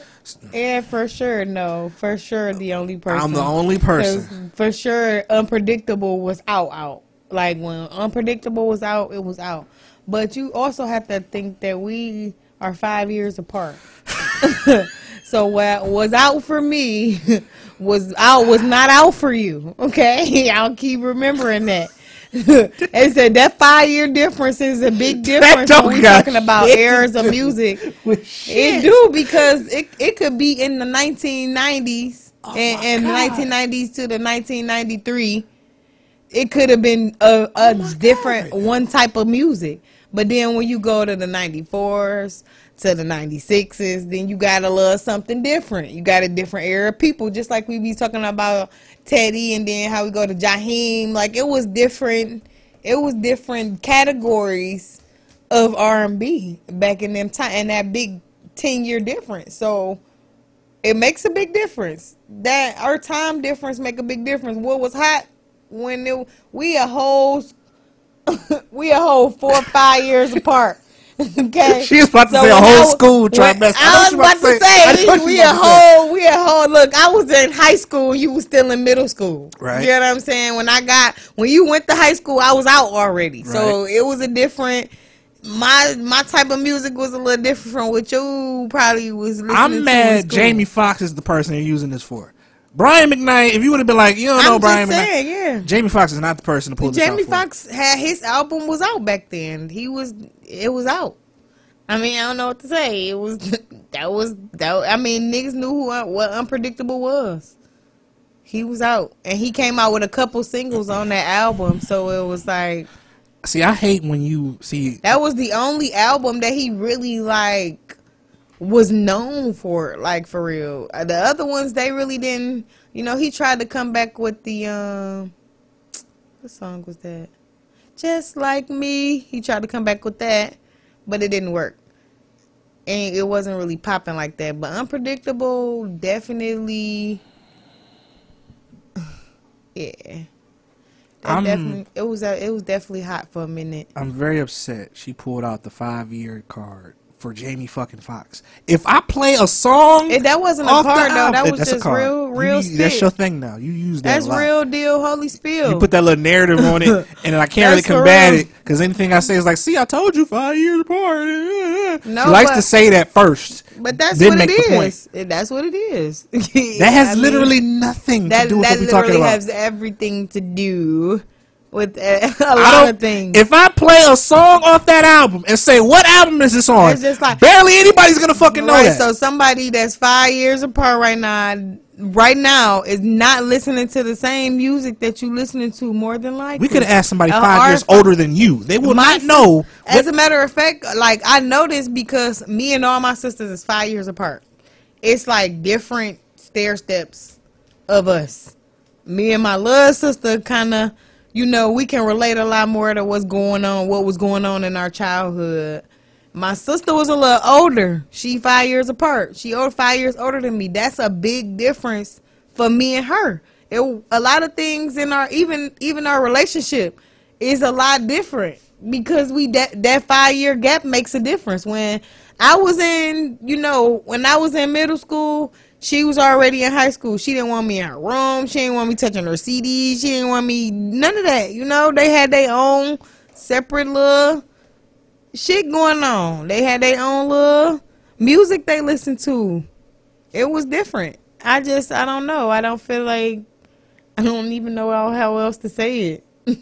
Yeah, for sure. No, for sure, the only person. I'm the only person. For sure, Unpredictable was out, out. Like when Unpredictable was out, it was out. But you also have to think that we are five years apart. so what was out for me was out was not out for you. Okay, I'll keep remembering that. And said that five year difference is a big difference when we're talking about eras of music. It do because it it could be in the 1990s and, and the 1990s to the 1993. It could have been a, a different one type of music, but then when you go to the 94s to the 96s, then you got a little something different. You got a different era of people, just like we be talking about Teddy, and then how we go to Jaheim. Like it was different. It was different categories of R and B back in them time, and that big ten year difference. So it makes a big difference. That our time difference make a big difference. What was hot when it, we a whole we a whole four or five years apart. Okay, She was about to say a whole I was- school trimester. I was about to say she we a say. whole we a whole look. I was in high school. You was still in middle school. Right. You know what I'm saying? When I got when you went to high school, I was out already. Right. So it was a different. My my type of music was a little different from what you probably was listening to. I'm mad. Jamie Foxx is the person you're using this for. Brian McKnight. If you would have been like, you don't know I'm Brian just McKnight. saying, yeah. Jamie Foxx is not the person to pull this Jamie. Foxx had his album was out back then. He was it was out. I mean, I don't know what to say. It was that was that. I mean, niggas knew who uh, what unpredictable was. He was out, and he came out with a couple singles on that album. So it was like See, I hate when you see. that was the only album that he really like was known for, like for real. Uh, The other ones they really didn't. You know, he tried to come back with the um, what song was that? Just like me. He tried to come back with that, but it didn't work. And it wasn't really popping like that. But unpredictable, definitely. Yeah. I'm- it was uh, it was definitely hot for a minute. I'm very upset. She pulled out the five year card for Jamie fucking Foxx. If I play a song, It, that wasn't a card though. That was just real, You real use- That's your thing now. You use that. That's real deal, Holyfield. You put that little narrative on it, and then I can't really combat real. it because anything I say is like, "See, I told you five years apart." No, she likes but- to say that first. but that's what it make the point. is. That's what it is. That has literally nothing that to do with that what we're talking about. That literally has everything to do with a, a lot of things. If I play a song off that album and say, "What album is this on?" It's just like- barely anybody's gonna fucking know right, that. so somebody that's five years apart right now, right now, is not listening to the same music that you listening to more than likely. we could have asked somebody Uh, five years our- older than you. They will My not know. As what- a matter of fact, like I know this because me and all my sisters is five years apart. It's like different stair steps of us. Me and my little sister kind of, you know, we can relate a lot more to what's going on, what was going on in our childhood. My sister was a little older. She five years apart. She old five years older than me. That's a big difference for me and her. It, a lot of things in our even even our relationship is a lot different because we that that five year gap makes a difference. When I was in, you know, when I was in middle school, she was already in high school. She didn't want me in her room. She didn't want me touching her CDs. She didn't want me none of that. You know, they had their own separate little shit going on. They had their own little music they listened to. It was different. I just I don't know. I don't feel like I don't even know how, else to say it.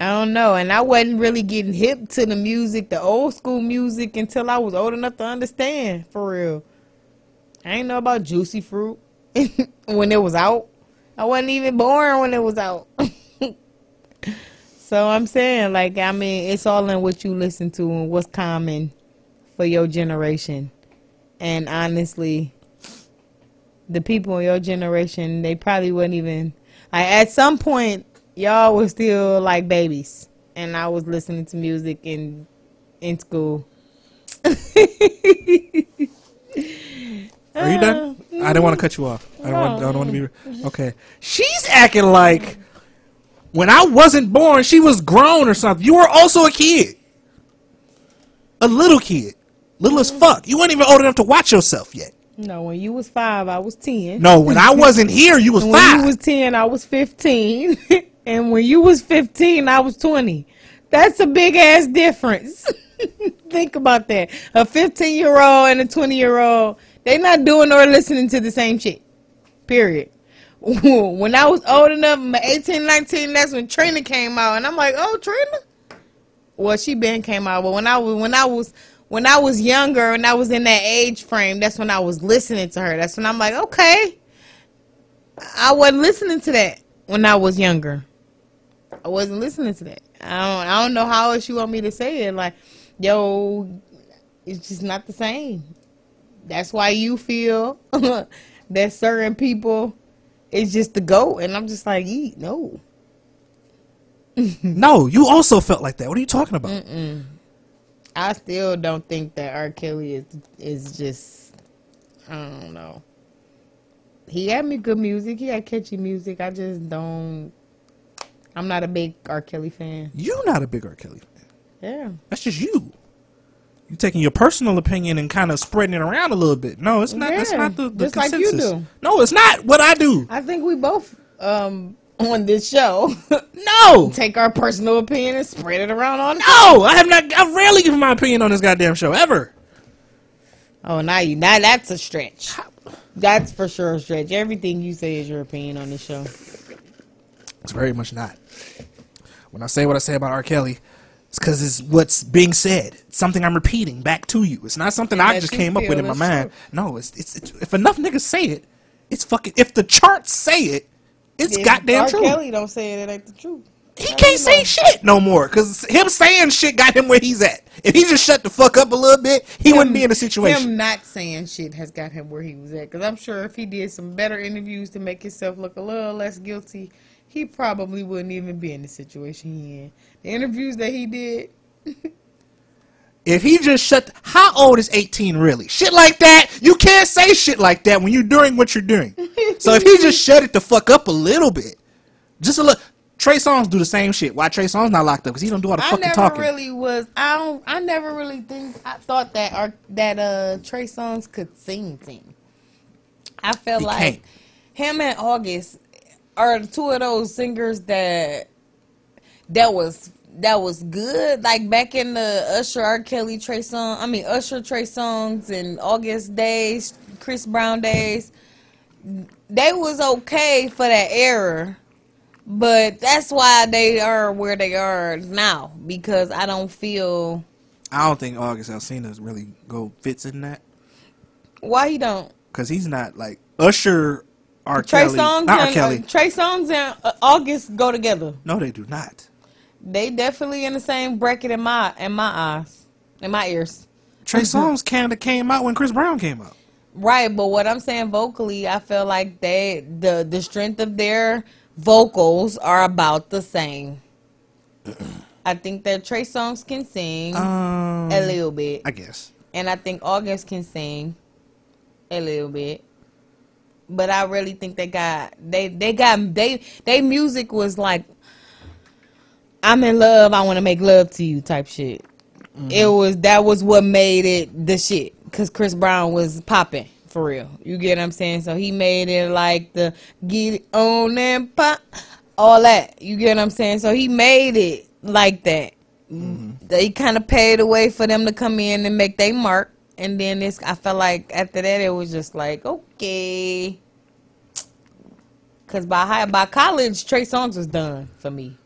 I don't know. And I wasn't really getting hip to the music, the old school music until I was old enough to understand for real. I ain't know about Juicy Fruit when it was out. I wasn't even born when it was out. so I'm saying, like, I mean, it's all in what you listen to and what's common for your generation. And honestly, the people in your generation, they probably wouldn't even like at some point y'all were still like babies. And I was listening to music in in school. Are you done? Mm-hmm. I didn't want to cut you off. I don't, want, I don't want to be. Okay. She's acting like when I wasn't born, she was grown or something. You were also a kid. A little kid. Little as mm-hmm. fuck. You weren't even old enough to watch yourself yet. No, when you was five, I was ten. No, when I wasn't here, you was when five. you was ten, I was fifteen. and when you was fifteen, I was twenty. That's a big ass difference. Think about that. A fifteen year old and a twenty year old, they not doing or listening to the same shit. Period. When I was old enough, my 18, 19, that's when Trina came out, and I'm like, oh, Trina. Well, she been came out, but when I was when I was when I was younger and I was in that age frame, that's when I was listening to her. That's when I'm like, okay. I wasn't listening to that when I was younger. I wasn't listening to that. I don't I don't know how else you want me to say it. Like, yo, it's just not the same. That's why you feel that certain people is just the goat, and I'm just like, eat no. no, you also felt like that. What are you talking about? I still don't think that R. Kelly is is just I don't know. He had me good music. He had catchy music. I just don't. I'm not a big R. Kelly fan. You're not a big R. Kelly fan. Yeah, That's just you. You taking your personal opinion and kind of spreading it around a little bit. No, it's not. That's not the, the just like you consensus. do. No, it's not what I do. I think we both um on this show No, take our personal opinion and spread it around on. no, I have not. I've rarely give my opinion on this goddamn show ever. Oh, now you now that's a stretch. That's for sure a stretch. Everything you say is your opinion on the show. It's very much not. When I say what I say about R. Kelly, it's because it's what's being said. It's something I'm repeating back to you. It's not something I just came up with in my mind. true. No, it's, it's it's if enough niggas say it, it's fucking. If the charts say it, it's If goddamn R. true. Kelly don't say it, it ain't the truth. he can't say shit no more because him saying shit got him where he's at. If he just shut the fuck up a little bit, he wouldn't be in a situation. Him not saying shit has got him where he was at. Because I'm sure if he did some better interviews to make himself look a little less guilty, he probably wouldn't even be in the situation he in. The interviews that he did, If he just shut, how old is 18 really? Shit like that, you can't say shit like that when you're doing what you're doing. so if he just shut it the fuck up a little bit, just a little. Trey Songz do the same shit. Why Trey Songz not locked up? Because he don't do all the I fucking never talking. really was. I don't. I never really think. I thought that our, that uh Trey Songz could sing. Sing. I felt He like can't. him and August are two of those singers that that was that was good. Like back in the Usher, R. Kelly, Trey Song. I mean Usher, Trey Songz, and August days, Chris Brown days. They was okay for that era. But that's why they are where they are now because I don't feel I don't think August Alsina really go fits in that why he don't. because he's not like Usher R. Trey Kelly. Songs not R. and Kelly. uh, Trey Songz and uh, August go together. no, they do not. They definitely in the same bracket in my in my eyes, in my ears. Trey Songz kind of came out when Chris Brown came out. Right, but what I'm saying vocally, I feel like they the the strength of their vocals are about the same. I think that Trey Songz can sing Um, a little bit. I guess. and I think August can sing a little bit. But I really think they got they they got they they music was like I'm in love, I want to make love to you type shit. Mm-hmm. It was that was what made it the shit cuz Chris Brown was popping for real. You get what I'm saying? So he made it like the get on and pop all that. You get what I'm saying? So he made it like that. Mm-hmm. They kind of paid a way for them to come in and make their mark, and then this. I felt like after that it was just like okay, because by high by college Trey Songz was done for me.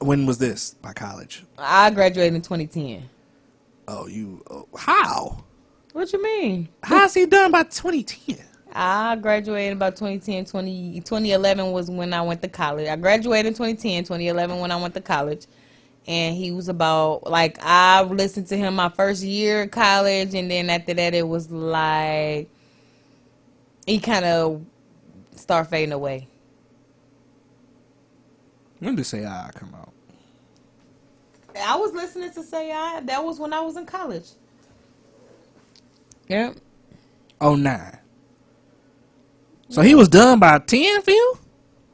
When was this? By college? I graduated in 2010. Oh, you. Oh, how? What you mean? How's he done by 2010? I graduated about 2010, 20, 2011 was when I went to college. I graduated in 2010, 2011 when I went to college. And he was about, like, I listened to him my first year at college. And then after that, it was like, he kind of start fading away. When did Say Aah come out? I was listening to Say Aah. That was when I was in college. Yep. Oh nine. So he was done by 10 for you?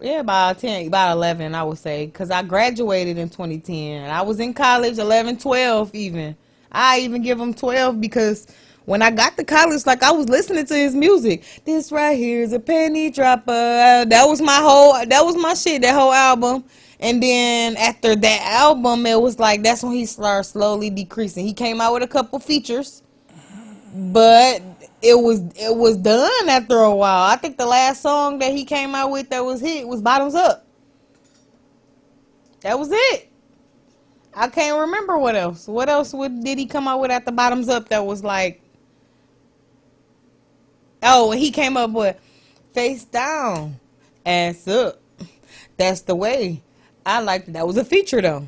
Yeah, about 10, about 11, I would say. Because I graduated in 2010. I was in college 11, 12 even. I even give him 12 because when I got to college, like I was listening to his music. This right here is a penny dropper. That was my whole, that was my shit, that whole album. And then after that album, it was like, that's when he started slowly decreasing. He came out with a couple features, but it was it was done after a while. I think the last song that he came out with that was hit was Bottoms Up. That was it. I can't remember what else. What else would did he come out with at the Bottoms Up that was like Oh, he came up with face down, ass up. That's the way. I liked. That was a feature though.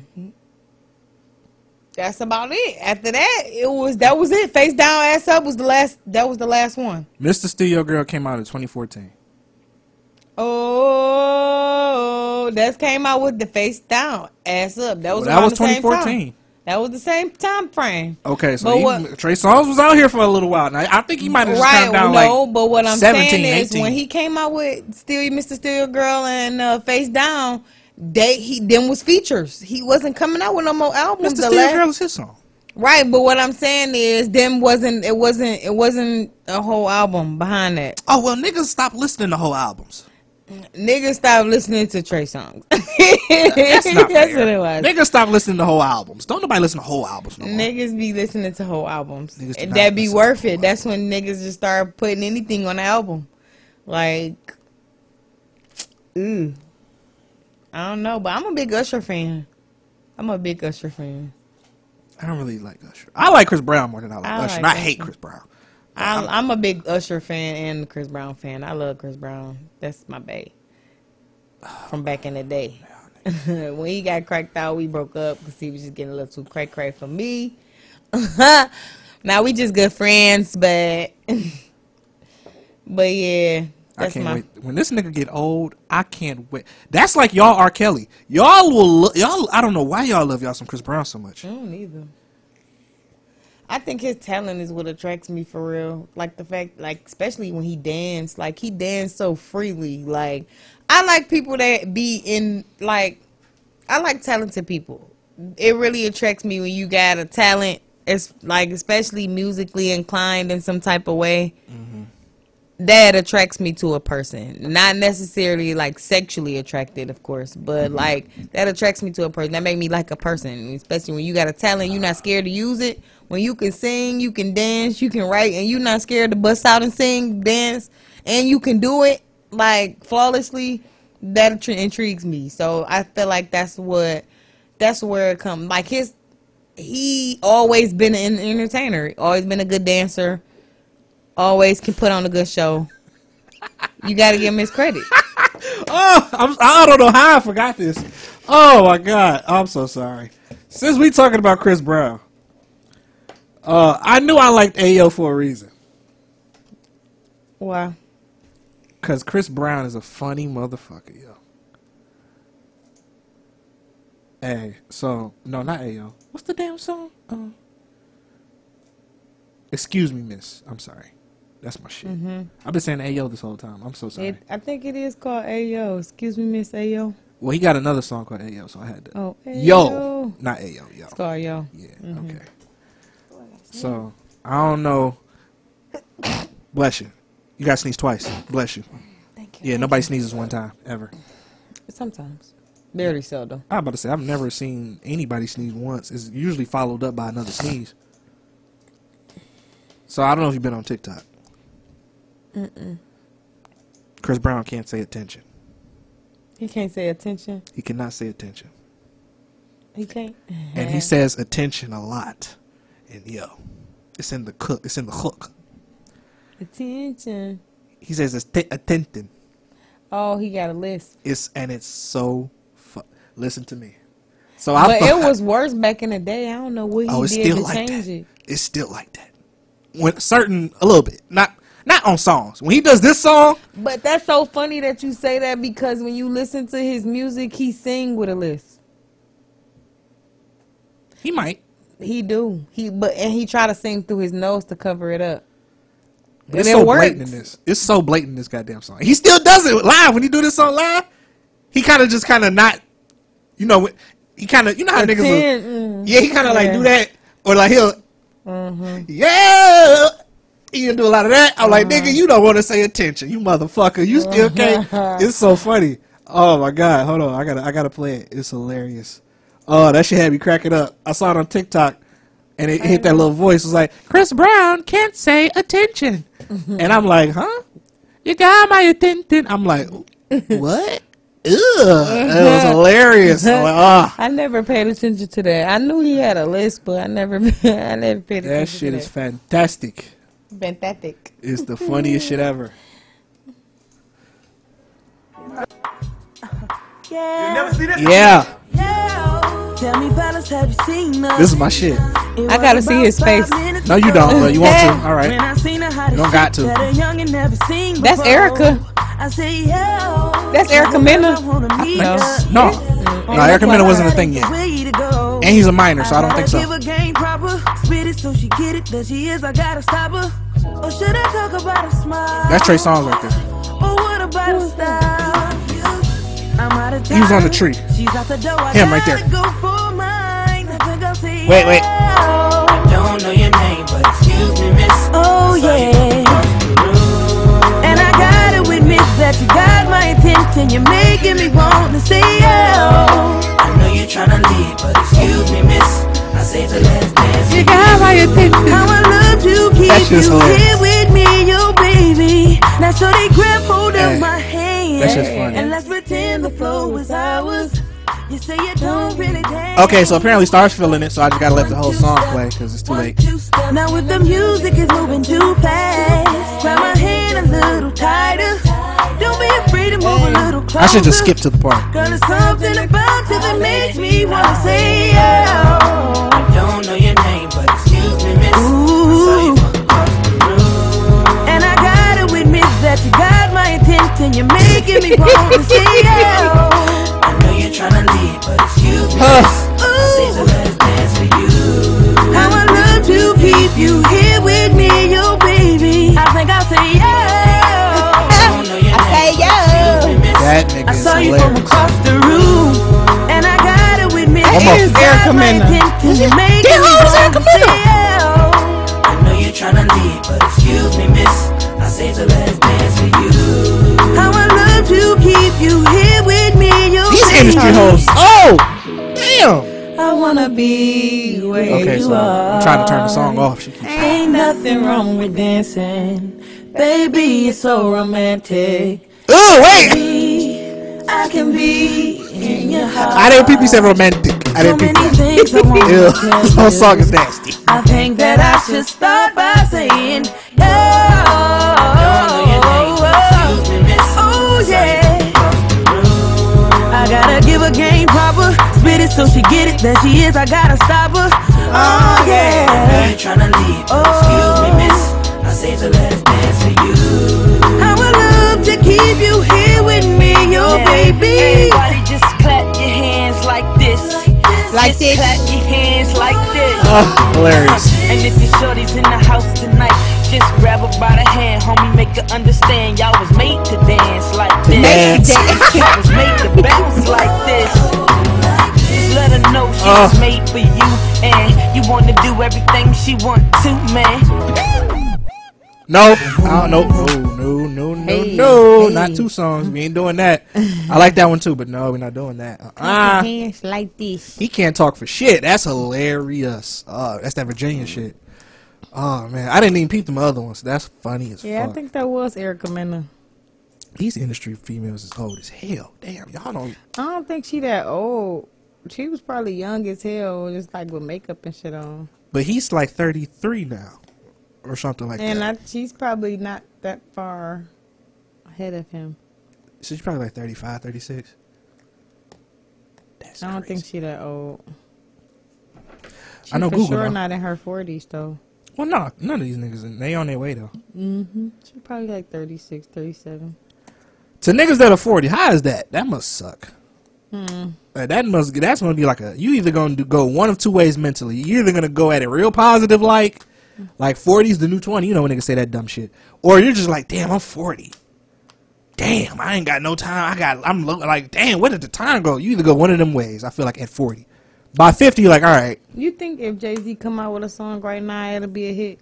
That's about it. After that, it was that was it. Face down, ass up was the last. That was the last one. Mr. Steal Your Girl came out in 2014. Oh, that came out with the face down, ass up. That was Well, that was the same 2014. time. That was the same time frame. Okay, so he, what- Trey Songz was out here for a little while. Now I think he might have just Right, down no, like but what I'm 17, saying is 18. when he came out with Still Mr. Steel Girl and uh, Face Down, they he them was features. He wasn't coming out with no more albums. Mr. The Studio last- Girl is his song. Right, but what I'm saying is them wasn't it wasn't it wasn't a whole album behind that. Oh well, niggas stop listening to whole albums. Niggas stopped listening to Trey Songz. That's not That's fair. what it was. Niggas stop listening to whole albums. Don't nobody listen to whole albums no more. Niggas be listening to whole albums. Niggas do And that be worth it. That's when niggas just start putting anything on the album. Like, ooh. I don't know, but I'm a big Usher fan. I'm a big Usher fan. I don't really like Usher. I like Chris Brown more than I like I Usher. like and I hate Chris Brown. I'm, I'm a big Usher fan and Chris Brown fan. I love Chris Brown. That's my bae. From back in the day. when he got cracked out, we broke up because he was just getting a little too cray cray for me. now we just good friends, but but yeah, I can't my wait. When this nigga get old, I can't wait. That's like y'all R. Kelly. Y'all will lo- y'all. I don't know why y'all love y'all some Chris Brown so much. I don't either. I think his talent is what attracts me for real. Like the fact, like especially when he danced, like he danced so freely. Like I like people that be in like I like talented people. It really attracts me when you got a talent. It's like especially musically inclined in some type of way. Mm-hmm. That attracts me to a person. Not necessarily like sexually attracted, of course, but mm-hmm. like that attracts me to a person. That make me like a person, especially when you got a talent, you're not scared to use it. When you can sing, you can dance, you can write, and you're not scared to bust out and sing, dance, and you can do it like flawlessly. That intri- intrigues me. So I feel like that's what, that's where it comes. Like his, he always been an entertainer, always been a good dancer, always can put on a good show. You got to give him his credit. Oh, I'm, I don't know how I forgot this. Oh my god, I'm so sorry. Since we talking about Chris Brown, uh, I knew I liked Ayo for a reason. Why? Cause Chris Brown is a funny motherfucker, yo. Hey, so no, not Ayo. What's the damn song? Uh, Excuse me, Miss. I'm sorry. That's my shit. Mm-hmm. I've been saying Ayo this whole time. I'm so sorry. It, I think it is called Ayo. Excuse me, Miss Ayo. well, he got another song called Ayo, so I had to. Oh, Ayo. Yo, not Ayo, yo. It's called Yo. Yeah. Mm-hmm. Okay. So I don't know. Bless you. You got to sneeze twice. Bless you. Thank you. Yeah, nobody sneezes one time ever. Sometimes. Very seldom. I'm about to say I've never seen anybody sneeze once. It's usually followed up by another sneeze. So I don't know if you've been on TikTok. Chris Brown can't say attention. He can't say attention. He cannot say attention, He can't. and he uh-huh. says attention a lot. And yo, it's in the cook. It's in the hook. attention. He says it's t- attention. Oh, he got a list. It's and it's so. Fu- Listen to me. So I But thought, it was worse back in the day. I don't know what he Oh, it's did still to like change that. it. It's still like that. When certain a little bit, not not on songs. When he does this song, But that's so funny that you say that because when you listen to his music, he sing with a list. he might. He do. He but and he try to sing through his nose to cover it up. But it's it so works. blatant in this. It's so blatant in this goddamn song. He still does it live. When he do this song live, he kind of just kind of not, you know, he kind of you know how niggas. Will, mm. yeah, he kind of like do that, or like he'll, Mm-hmm. yeah. He can do a lot of that. I'm like, nigga, you don't want to say attention, you motherfucker. You still can't. it's so funny. Oh my god, hold on, I gotta, I gotta play it. It's hilarious. Oh, that shit had me cracking up. I saw it on TikTok, and it hit that little voice. It was like, Chris Brown can't say attention, and I'm like, huh? You got my attention. I'm like, what? Ugh, that was hilarious. I'm like, ah, I never paid attention to that. I knew he had a list, but I never, I never paid attention. that shit to is fantastic. Fantastic. It's the funniest shit ever. Yeah, Tell me, fellas, have you seen this is my shit. I gotta see his face. No, you don't, but you want to. All right. When right. I seen her, how You don't got to. That a young and never seen That's. Erica. I say, yo. That's Erica Mena. I wanna meet No. No, no, Erica Mena wasn't a thing yet, Way to go. and he's a minor, so I don't think so. Give her game proper. Spit it so she get it. That she is. I gotta stop her. Or should I talk about a smile? That's Trey Songz right there. Or what about a style? I'm out of He was on the tree. She's out the door. I Him right there. Go for mine. I think I'll say Wait, wait. yeah. Don't know your name, but excuse me, miss. Oh yeah. And I gotta admit that you got my attention. You're making me want to say yeah. I know you're trying to leave, but excuse me, miss. I saved the last dance. You got my attention. How I love to keep That's just you hilarious. here with me, yo baby. Now so they grab hold Hey, of my hand. that's just funny. And let's pretend the flow is ours. You say you don't really dance. Okay, so apparently Star's feeling it, so I just gotta let the whole song play because it's too late. Now with the music is moving too fast. Grab my hand a little tighter. I should just skip to the part. Girl, there's something about you that makes me wanna say yeah. I don't know your name, but excuse me, miss. Ooh. And I gotta admit that you got my attention. You're making me want to say yeah. I know you're trying to leave, but excuse me, miss. I saved the last dance for you. How I love to keep you here with me, yo baby. I think I'll say yeah. Don't know your name, but excuse me, miss. That nigga I is saw you from across the room, and I gotta admit One more. you Is got Erica my Mena. attention. You're making Damn, me who's want Erica Mena? I know you're trying to leave, but excuse me, miss. I saved the last dance for you. How I love to keep you here with me, These industry hoes. Oh, damn. I wanna be where Okay, you so are. I'm trying to turn the song off. She keeps. Ain't nothing wrong with dancing, baby. It's so romantic. Oh wait, I can be in your heart. I didn't peep. You said romantic. I So didn't peep many that. things I want Ew, to tell this whole song is nasty. I think that I should start by saying, Don't it so she get it. That she is, I gotta stop her. Oh I know yeah. you're trying to leave, but excuse me, miss. I saved the last dance for you. How I love to keep you here with me, yo baby. Everybody just clap your hands like this. Like just this. Clap your hands like this. Oh, hilarious. And if your shorty's in the house tonight, just grab her by the hand, homie, make her understand y'all was made to dance like this. dance. Y'all was made to bounce like this. Just let her know she Uh. was made for you, and you wanna do everything she want to, man. No, I don't know. Oh no. No, no, no, Hey, no. hey. Not two songs. We ain't doing that. I like that one too, but no, we're not doing that. Clap Uh-uh. hands like this. He can't talk for shit. That's hilarious. Oh, that's that Virginia shit. Oh man, I didn't even peep them other ones. That's funny as Yeah, fuck. I think that was Erica Mena. These industry females is old as hell. Damn, y'all don't. I don't think she that old. She was probably young as hell, just like with makeup and shit on. But he's like 33 now, or something like that. And that. I, she's probably not that far ahead of him. So She's probably like 35, 36. That's I don't think crazy. she that old. She I know for Google sure know. not in her forties though. Well, no, none of these niggas. They on their way though. Mm-hmm. She probably like 36, 37. To niggas that are 40, how is that? That must suck. Hmm. Uh, that must. That's gonna be like a. You either gonna do, go one of two ways mentally. You're either gonna go at it real positive, like, like 40's the new 20. You know when niggas say that dumb shit, or you're just like, damn, I'm 40. Damn, I ain't got no time. I got. I'm like, damn, where did the time go? You either go one of them ways. I feel like at 40. By 50, you're like, all right, You think if Jay Z come out with a song right now, it'll be a hit?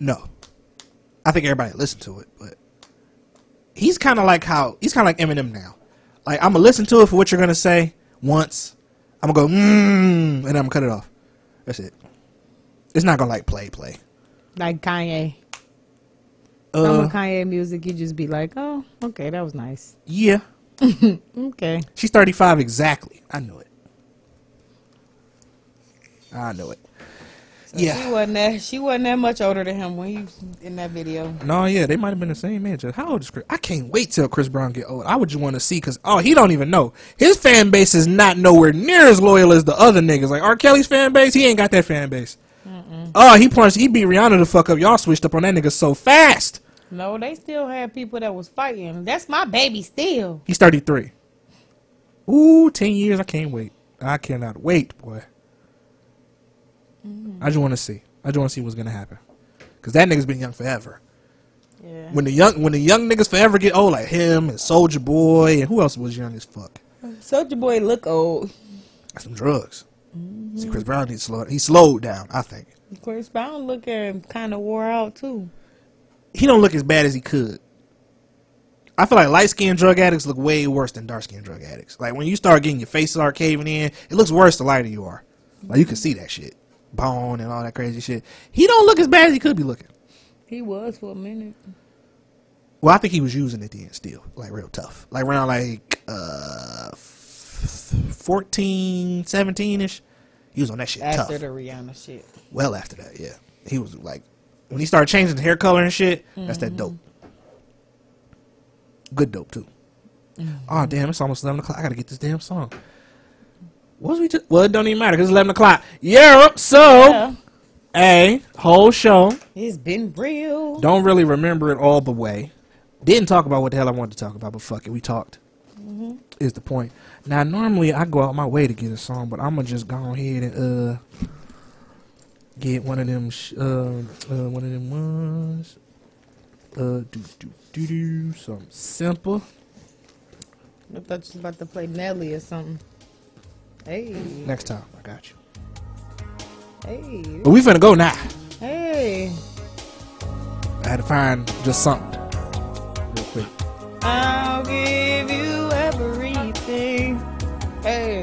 No. I think everybody listen to it, but he's kind of like how he's kind of like Eminem now. Like I'm gonna listen to it for what you're gonna say once. I'm gonna go mmm, and I'm gonna cut it off. That's it. It's not gonna like play play. Like Kanye. Some Uh, of Kanye music, you just be like, oh, okay, that was nice. yeah. Okay. She's 35 exactly. I knew it. I knew it. She Yeah. wasn't that. She wasn't that much older than him when he was in that video. No, yeah, they might have been the same age. How old is Chris? I can't wait till Chris Brown get old. I would just want to see because oh, he don't even know. His fan base is not nowhere near as loyal as the other niggas. Like R. Kelly's fan base, he ain't got that fan base. Oh, he punched. He beat Rihanna the fuck up. Y'all switched up on that nigga so fast. No, they still had people that was fighting. That's my baby still. He's thirty three. Ooh, ten years. I can't wait. I cannot wait, boy. Mm-hmm. I just want to see. I just want to see what's gonna happen. Cause that nigga's been young forever. Yeah. When the young when the young niggas forever get old like him and Soulja Boy and who else was young as fuck? Soulja Boy look old. Some drugs. Mm-hmm. See, Chris Brown needs slow. He slowed down. I think Chris Brown looking kind of wore out too. he don't look as bad as he could. I feel like light skinned drug addicts look way worse than dark skinned drug addicts. Like when you start getting your face start caving in, it looks worse the lighter you are. Like you can see that shit, bone and all that crazy shit. He don't look as bad as he could be looking. He was for a minute. Well, I think he was using it then still, like real tough. Like around like uh 14, 17 ish. He was on that shit After tough. the Rihanna shit. well after that, yeah. He was like when he started changing the hair color and shit, that's that dope. Good dope too. Oh damn, it's almost eleven o'clock. I gotta get this damn song. What was we just well it don't even matter because it's eleven o'clock. Yeah, so Yeah. a whole show. It's been real. Don't really remember it all the way. Didn't talk about what the hell I wanted to talk about, but fuck it, we talked. Is the point. Now normally I go out my way to get a song, but I'm gonna just go ahead and uh get one of them sh- uh, uh one of them ones. Uh do do do do something simple. I thought you was about to play Nelly or something. Hey, Next time, I got you. hey, But we finna go now. hey. I had to find just something real quick. I'll give you everything. Hey,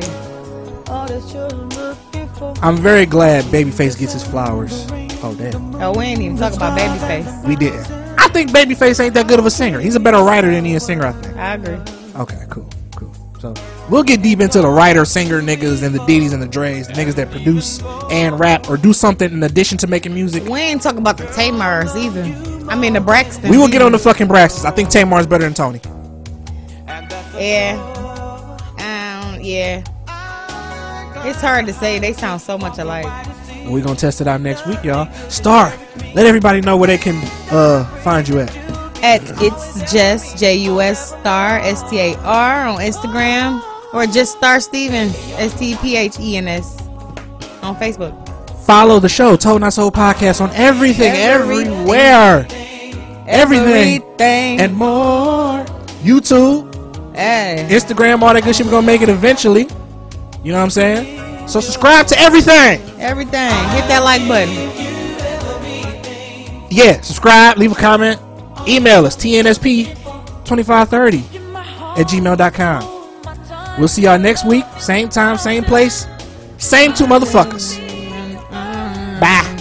all the children looking for. I'm very glad Babyface gets his flowers. Oh damn. Oh, we ain't even talking about Babyface. We didn't. I think Babyface ain't that good of a singer. He's a better writer than he is singer, I think. I agree. Okay, cool, cool. So we'll get deep into the writer, singer niggas and the Diddy's and the Dre's, the niggas that produce and rap or do something in addition to making music. We ain't talking about the Tamars either. I mean the Braxton. We will get on the fucking Braxtons. I think Tamar's better than Toni. Yeah. Um. Yeah. It's hard to say. They sound so much alike. We're gonna test it out next week, y'all. Star, let everybody know where they can uh find you at. At it's just J U S Star S T A R on Instagram or just Star Stevens S T P H E N S on Facebook. Follow the show, Told Not Sold Podcast on everything, Everything. everywhere. Everything. Everything. And more. YouTube, hey. Instagram, all that good shit. We're gonna make it eventually. You know what I'm saying? So subscribe to everything. Everything. Hit that like button. Yeah, subscribe, leave a comment. Email us tnsp2530 at gmail.com. We'll see y'all next week. Same time, same place, same two motherfuckers. Bye.